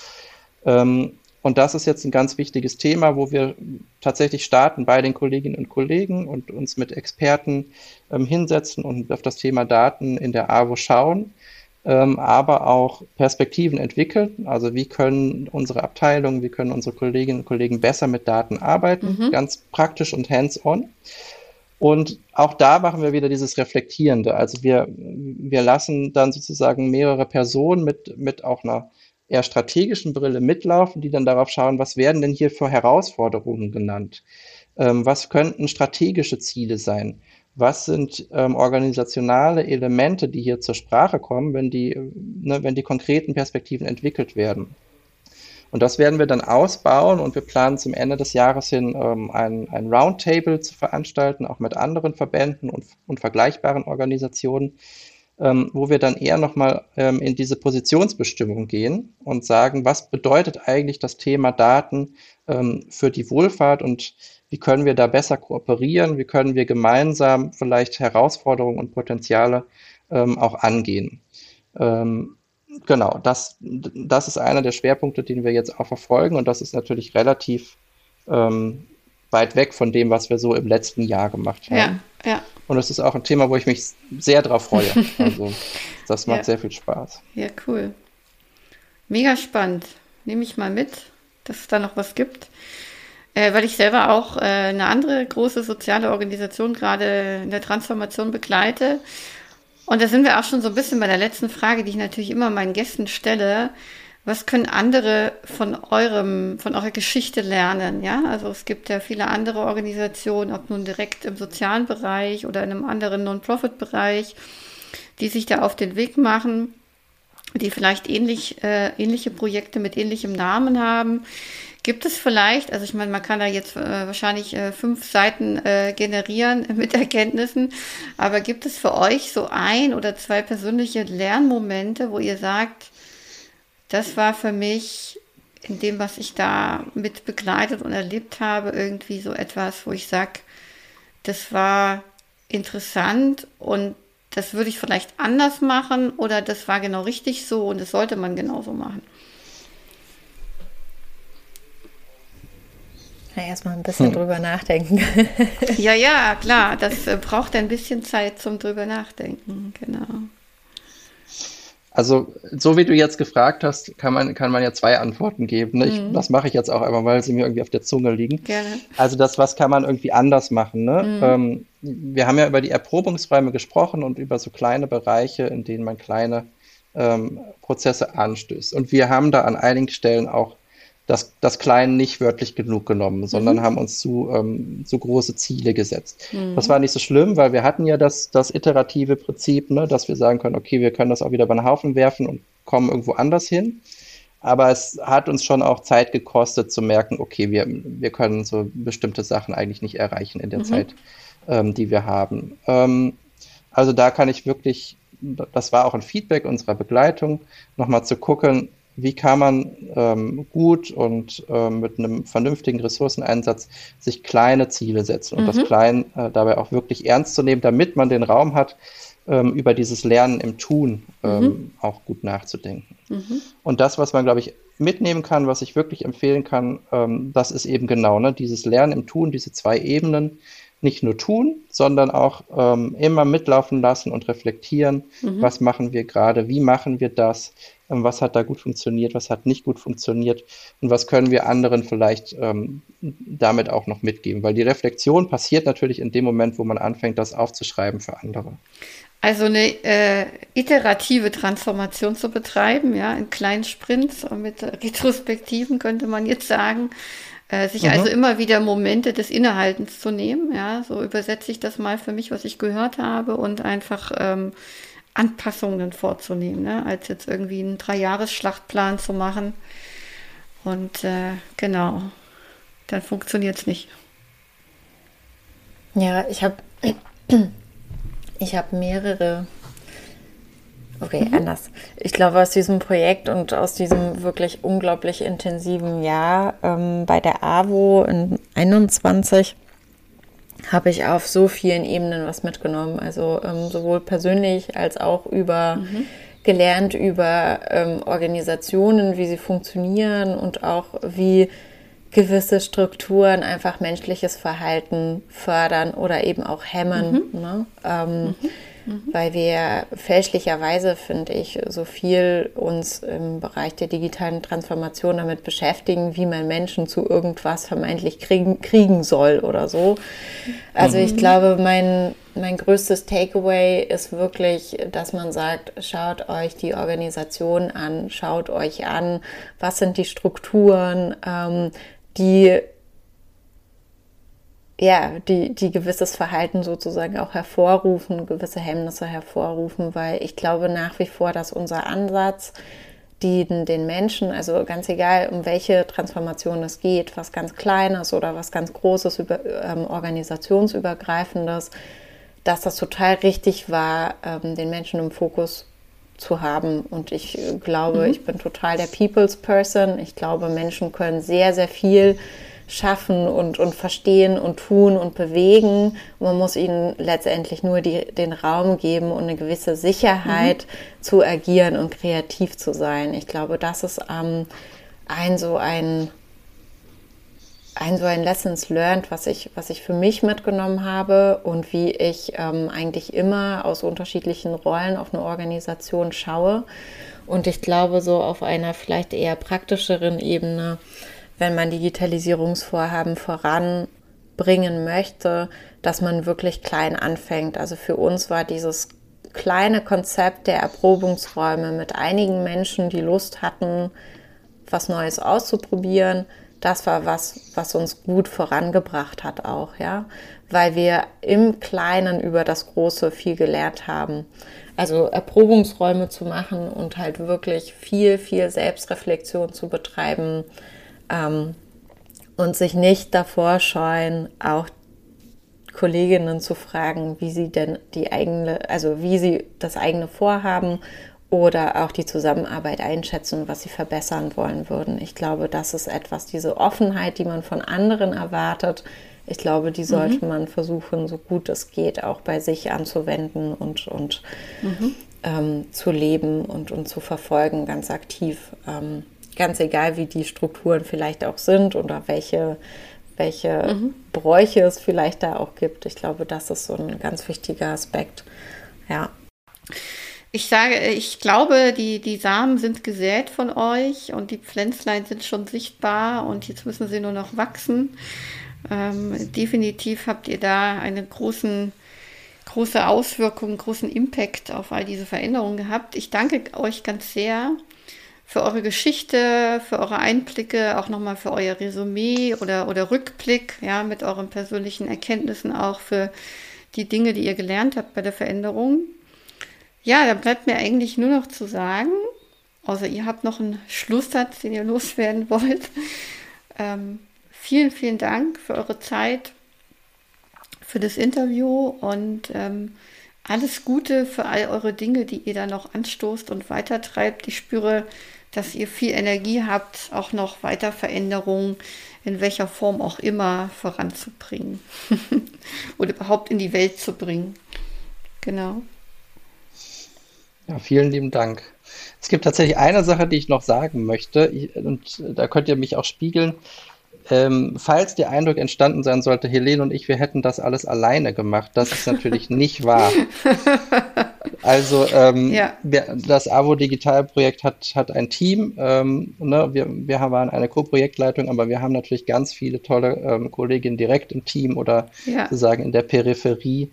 [SPEAKER 3] Ähm, und das ist jetzt ein ganz wichtiges Thema, wo wir tatsächlich starten bei den Kolleginnen und Kollegen und uns mit Experten ähm, hinsetzen und auf das Thema Daten in der AWO schauen ähm, aber auch Perspektiven entwickeln. Also wie können unsere Abteilungen, wie können unsere Kolleginnen und Kollegen besser mit Daten arbeiten, mhm. ganz praktisch und hands-on. Und auch da machen wir wieder dieses Reflektierende. Also wir, wir lassen dann sozusagen mehrere Personen mit, mit auch einer eher strategischen Brille mitlaufen, die dann darauf schauen, was werden denn hier für Herausforderungen genannt? Ähm, was könnten strategische Ziele sein? Was sind ähm, organisationale Elemente, die hier zur Sprache kommen, wenn die, ne, wenn die konkreten Perspektiven entwickelt werden. Und das werden wir dann ausbauen und wir planen zum Ende des Jahres hin ähm, ein, ein Roundtable zu veranstalten, auch mit anderen Verbänden und, und vergleichbaren Organisationen, ähm, wo wir dann eher nochmal ähm, in diese Positionsbestimmung gehen und sagen, was bedeutet eigentlich das Thema Daten ähm, für die Wohlfahrt und wie können wir da besser kooperieren, wie können wir gemeinsam vielleicht Herausforderungen und Potenziale ähm, auch angehen. Ähm, genau, das, das ist einer der Schwerpunkte, den wir jetzt auch verfolgen und das ist natürlich relativ ähm, weit weg von dem, was wir so im letzten Jahr gemacht haben. Ja, ja. Und das ist auch ein Thema, wo ich mich sehr drauf freue. *laughs* Also das macht ja. sehr viel Spaß.
[SPEAKER 1] Ja, cool. Mega spannend. Nehme ich mal mit, dass es da noch was gibt. Äh, weil ich selber auch äh, eine andere große soziale Organisation gerade in der Transformation begleite. Und da sind wir auch schon so ein bisschen bei der letzten Frage, die ich natürlich immer meinen Gästen stelle. Was können andere von eurem, von eurer Geschichte lernen? Ja, also es gibt ja viele andere Organisationen, ob nun direkt im sozialen Bereich oder in einem anderen Non-Profit-Bereich, die sich da auf den Weg machen, die vielleicht ähnlich, äh, ähnliche Projekte mit ähnlichem Namen haben. Gibt es vielleicht, also ich meine, man kann da jetzt äh, wahrscheinlich äh, fünf Seiten äh, generieren *laughs* mit Erkenntnissen, aber gibt es für euch so ein oder zwei persönliche Lernmomente, wo ihr sagt, das war für mich in dem, was ich da mit begleitet und erlebt habe, irgendwie so etwas, wo ich sage, das war interessant und das würde ich vielleicht anders machen oder das war genau richtig so und das sollte man genauso machen.
[SPEAKER 4] Ja, erstmal ein bisschen hm. drüber nachdenken. *laughs*
[SPEAKER 1] ja, ja, klar. Das äh, braucht ein bisschen Zeit zum drüber nachdenken. Genau.
[SPEAKER 3] Also, so wie du jetzt gefragt hast, kann man, kann man ja zwei Antworten geben. Ne? Ich, mhm. Das mache ich jetzt auch einmal, weil sie mir irgendwie auf der Zunge liegen. Gerne. Also, das, was kann man irgendwie anders machen? Ne? Mhm. Ähm, wir haben ja über die Erprobungsräume gesprochen und über so kleine Bereiche, in denen man kleine ähm, Prozesse anstößt. Und wir haben da an einigen Stellen auch das, das Kleine nicht wörtlich genug genommen, sondern mhm. haben uns zu, ähm, zu große Ziele gesetzt. Mhm. Das war nicht so schlimm, weil wir hatten ja das, das iterative Prinzip, ne, dass wir sagen können, okay, wir können das auch wieder über den Haufen werfen und kommen irgendwo anders hin. Aber es hat uns schon auch Zeit gekostet zu merken, okay, wir, wir können so bestimmte Sachen eigentlich nicht erreichen in der mhm. Zeit, ähm, die wir haben. Ähm, also da kann ich wirklich, das war auch ein Feedback unserer Begleitung, nochmal zu gucken, wie kann man ähm, gut und ähm, mit einem vernünftigen Ressourceneinsatz sich kleine Ziele setzen und mhm. das Klein äh, dabei auch wirklich ernst zu nehmen, damit man den Raum hat, ähm, über dieses Lernen im Tun ähm, mhm. auch gut nachzudenken. Mhm. Und das, was man, glaube ich, mitnehmen kann, was ich wirklich empfehlen kann, ähm, das ist eben genau ne, dieses Lernen im Tun, diese zwei Ebenen, nicht nur tun, sondern auch ähm, immer mitlaufen lassen und reflektieren, mhm. was machen wir gerade, wie machen wir das, ähm, was hat da gut funktioniert, was hat nicht gut funktioniert und was können wir anderen vielleicht ähm, damit auch noch mitgeben. Weil die Reflexion passiert natürlich in dem Moment, wo man anfängt, das aufzuschreiben für andere.
[SPEAKER 1] Also eine äh, iterative Transformation zu betreiben, ja, in kleinen Sprints und mit Retrospektiven könnte man jetzt sagen. Äh, sich mhm. also immer wieder Momente des Innehaltens zu nehmen, ja, so übersetze ich das mal für mich, was ich gehört habe und einfach ähm, Anpassungen vorzunehmen, ne, als jetzt irgendwie einen Dreijahres-Schlachtplan zu machen. Und äh, genau, dann funktioniert es nicht.
[SPEAKER 4] Ja, ich habe *clears throat* ich habe mehrere Okay, mhm. anders. Ich glaube, aus diesem Projekt und aus diesem wirklich unglaublich intensiven Jahr ähm, bei der AWO in 21 habe ich auf so vielen Ebenen was mitgenommen. Also ähm, sowohl persönlich als auch über mhm. gelernt über ähm, Organisationen, wie sie funktionieren und auch wie gewisse Strukturen einfach menschliches Verhalten fördern oder eben auch hemmen. Mhm. Ne? Ähm, mhm mhm. weil wir fälschlicherweise, finde ich, so viel uns im Bereich der digitalen Transformation damit beschäftigen, wie man Menschen zu irgendwas vermeintlich kriegen, kriegen soll oder so. Also mhm. ich glaube, mein, mein größtes Takeaway ist wirklich, dass man sagt, schaut euch die Organisation an, schaut euch an, was sind die Strukturen, ähm, die ja, die, die gewisses Verhalten sozusagen auch hervorrufen, gewisse Hemmnisse hervorrufen, weil ich glaube nach wie vor, dass unser Ansatz, die den Menschen, also ganz egal, um welche Transformation es geht, was ganz Kleines oder was ganz Großes, über, ähm, organisationsübergreifendes, dass das total richtig war, ähm, den Menschen im Fokus zu haben. Und ich glaube, mhm. ich bin total der People's Person. Ich glaube, Menschen können sehr, sehr viel schaffen und, und verstehen und tun und bewegen. man muss ihnen letztendlich nur die, den Raum geben und eine gewisse Sicherheit mhm. zu agieren und kreativ zu sein. Ich glaube, das ist ähm, ein so ein ein so ein Lessons learned, was ich, was ich für mich mitgenommen habe und wie ich ähm, eigentlich immer aus unterschiedlichen Rollen auf eine Organisation schaue. Und ich glaube, so auf einer vielleicht eher praktischeren Ebene wenn man Digitalisierungsvorhaben voranbringen möchte, dass man wirklich klein anfängt. Also für uns war dieses kleine Konzept der Erprobungsräume mit einigen Menschen, die Lust hatten, was Neues auszuprobieren, das war was, was uns gut vorangebracht hat auch, ja, weil wir im Kleinen über das Große viel gelernt haben. Also Erprobungsräume zu machen und halt wirklich viel, viel Selbstreflexion zu betreiben, ähm, und sich nicht davor scheuen, auch Kolleginnen zu fragen, wie sie denn die eigene, also wie sie das eigene Vorhaben oder auch die Zusammenarbeit einschätzen, was sie verbessern wollen würden. Ich glaube, das ist etwas, diese Offenheit, die man von anderen erwartet. Ich glaube, die sollte mhm. man versuchen, so gut es geht, auch bei sich anzuwenden und, und mhm. ähm, zu leben und, und zu verfolgen, ganz aktiv. Ähm, ganz egal, wie die Strukturen vielleicht auch sind oder welche, welche mhm. Bräuche es vielleicht da auch gibt. Ich glaube, das ist so ein ganz wichtiger Aspekt. Ja.
[SPEAKER 1] Ich sage, ich glaube, die, die Samen sind gesät von euch und die Pflänzlein sind schon sichtbar und jetzt müssen sie nur noch wachsen. Ähm, definitiv habt ihr da eine großen, große Auswirkung, großen Impact auf all diese Veränderungen gehabt. Ich danke euch ganz sehr für eure Geschichte, für eure Einblicke, auch nochmal für euer Resümee oder, oder Rückblick, ja, mit euren persönlichen Erkenntnissen auch für die Dinge, die ihr gelernt habt bei der Veränderung. Ja, da bleibt mir eigentlich nur noch zu sagen, außer ihr habt noch einen Schlusssatz, den ihr loswerden *laughs* wollt. Ähm, vielen, vielen Dank für eure Zeit, für das Interview und ähm, alles Gute für all eure Dinge, die ihr da noch anstoßt und weitertreibt. Ich spüre dass ihr viel Energie habt, auch noch weiter Veränderungen in welcher Form auch immer voranzubringen *laughs* oder überhaupt in die Welt zu bringen. Genau.
[SPEAKER 3] Ja, vielen lieben Dank. Es gibt tatsächlich eine Sache, die ich noch sagen möchte, und da könnt ihr mich auch spiegeln. Ähm, falls der Eindruck entstanden sein sollte, Helene und ich, wir hätten das alles alleine gemacht, das ist natürlich *laughs* nicht wahr. Also ähm, ja. wir, das AWO Digital Projekt hat, hat ein Team. Ähm, ne? wir, wir waren eine Co-Projektleitung, aber wir haben natürlich ganz viele tolle ähm, Kolleginnen direkt im Team oder ja. sozusagen in der Peripherie,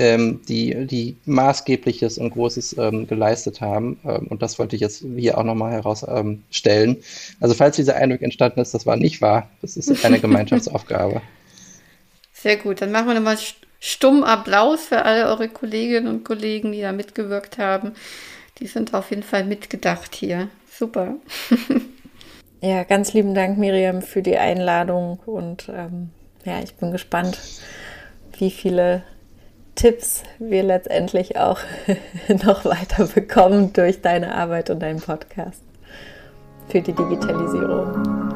[SPEAKER 3] ähm, die, die maßgebliches und Großes ähm, geleistet haben. Ähm, und das wollte ich jetzt hier auch nochmal herausstellen. also falls dieser Eindruck entstanden ist, das war nicht wahr. Das ist eine *laughs* Gemeinschaftsaufgabe.
[SPEAKER 1] Sehr gut, dann machen wir nochmal stumm Applaus für alle eure Kolleginnen und Kollegen, die da mitgewirkt haben. Die sind auf jeden Fall mitgedacht hier. Super. *laughs*
[SPEAKER 4] ja, ganz lieben Dank, Miriam, für die Einladung. Und ähm, ja, ich bin gespannt, wie viele Tipps wir letztendlich auch *laughs* noch weiter bekommen durch deine Arbeit und deinen Podcast für die Digitalisierung.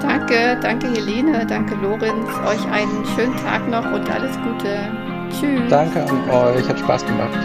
[SPEAKER 1] Danke, danke Helene, danke Lorenz. Euch einen schönen Tag noch und alles Gute. Tschüss.
[SPEAKER 3] Danke an euch, hat Spaß gemacht.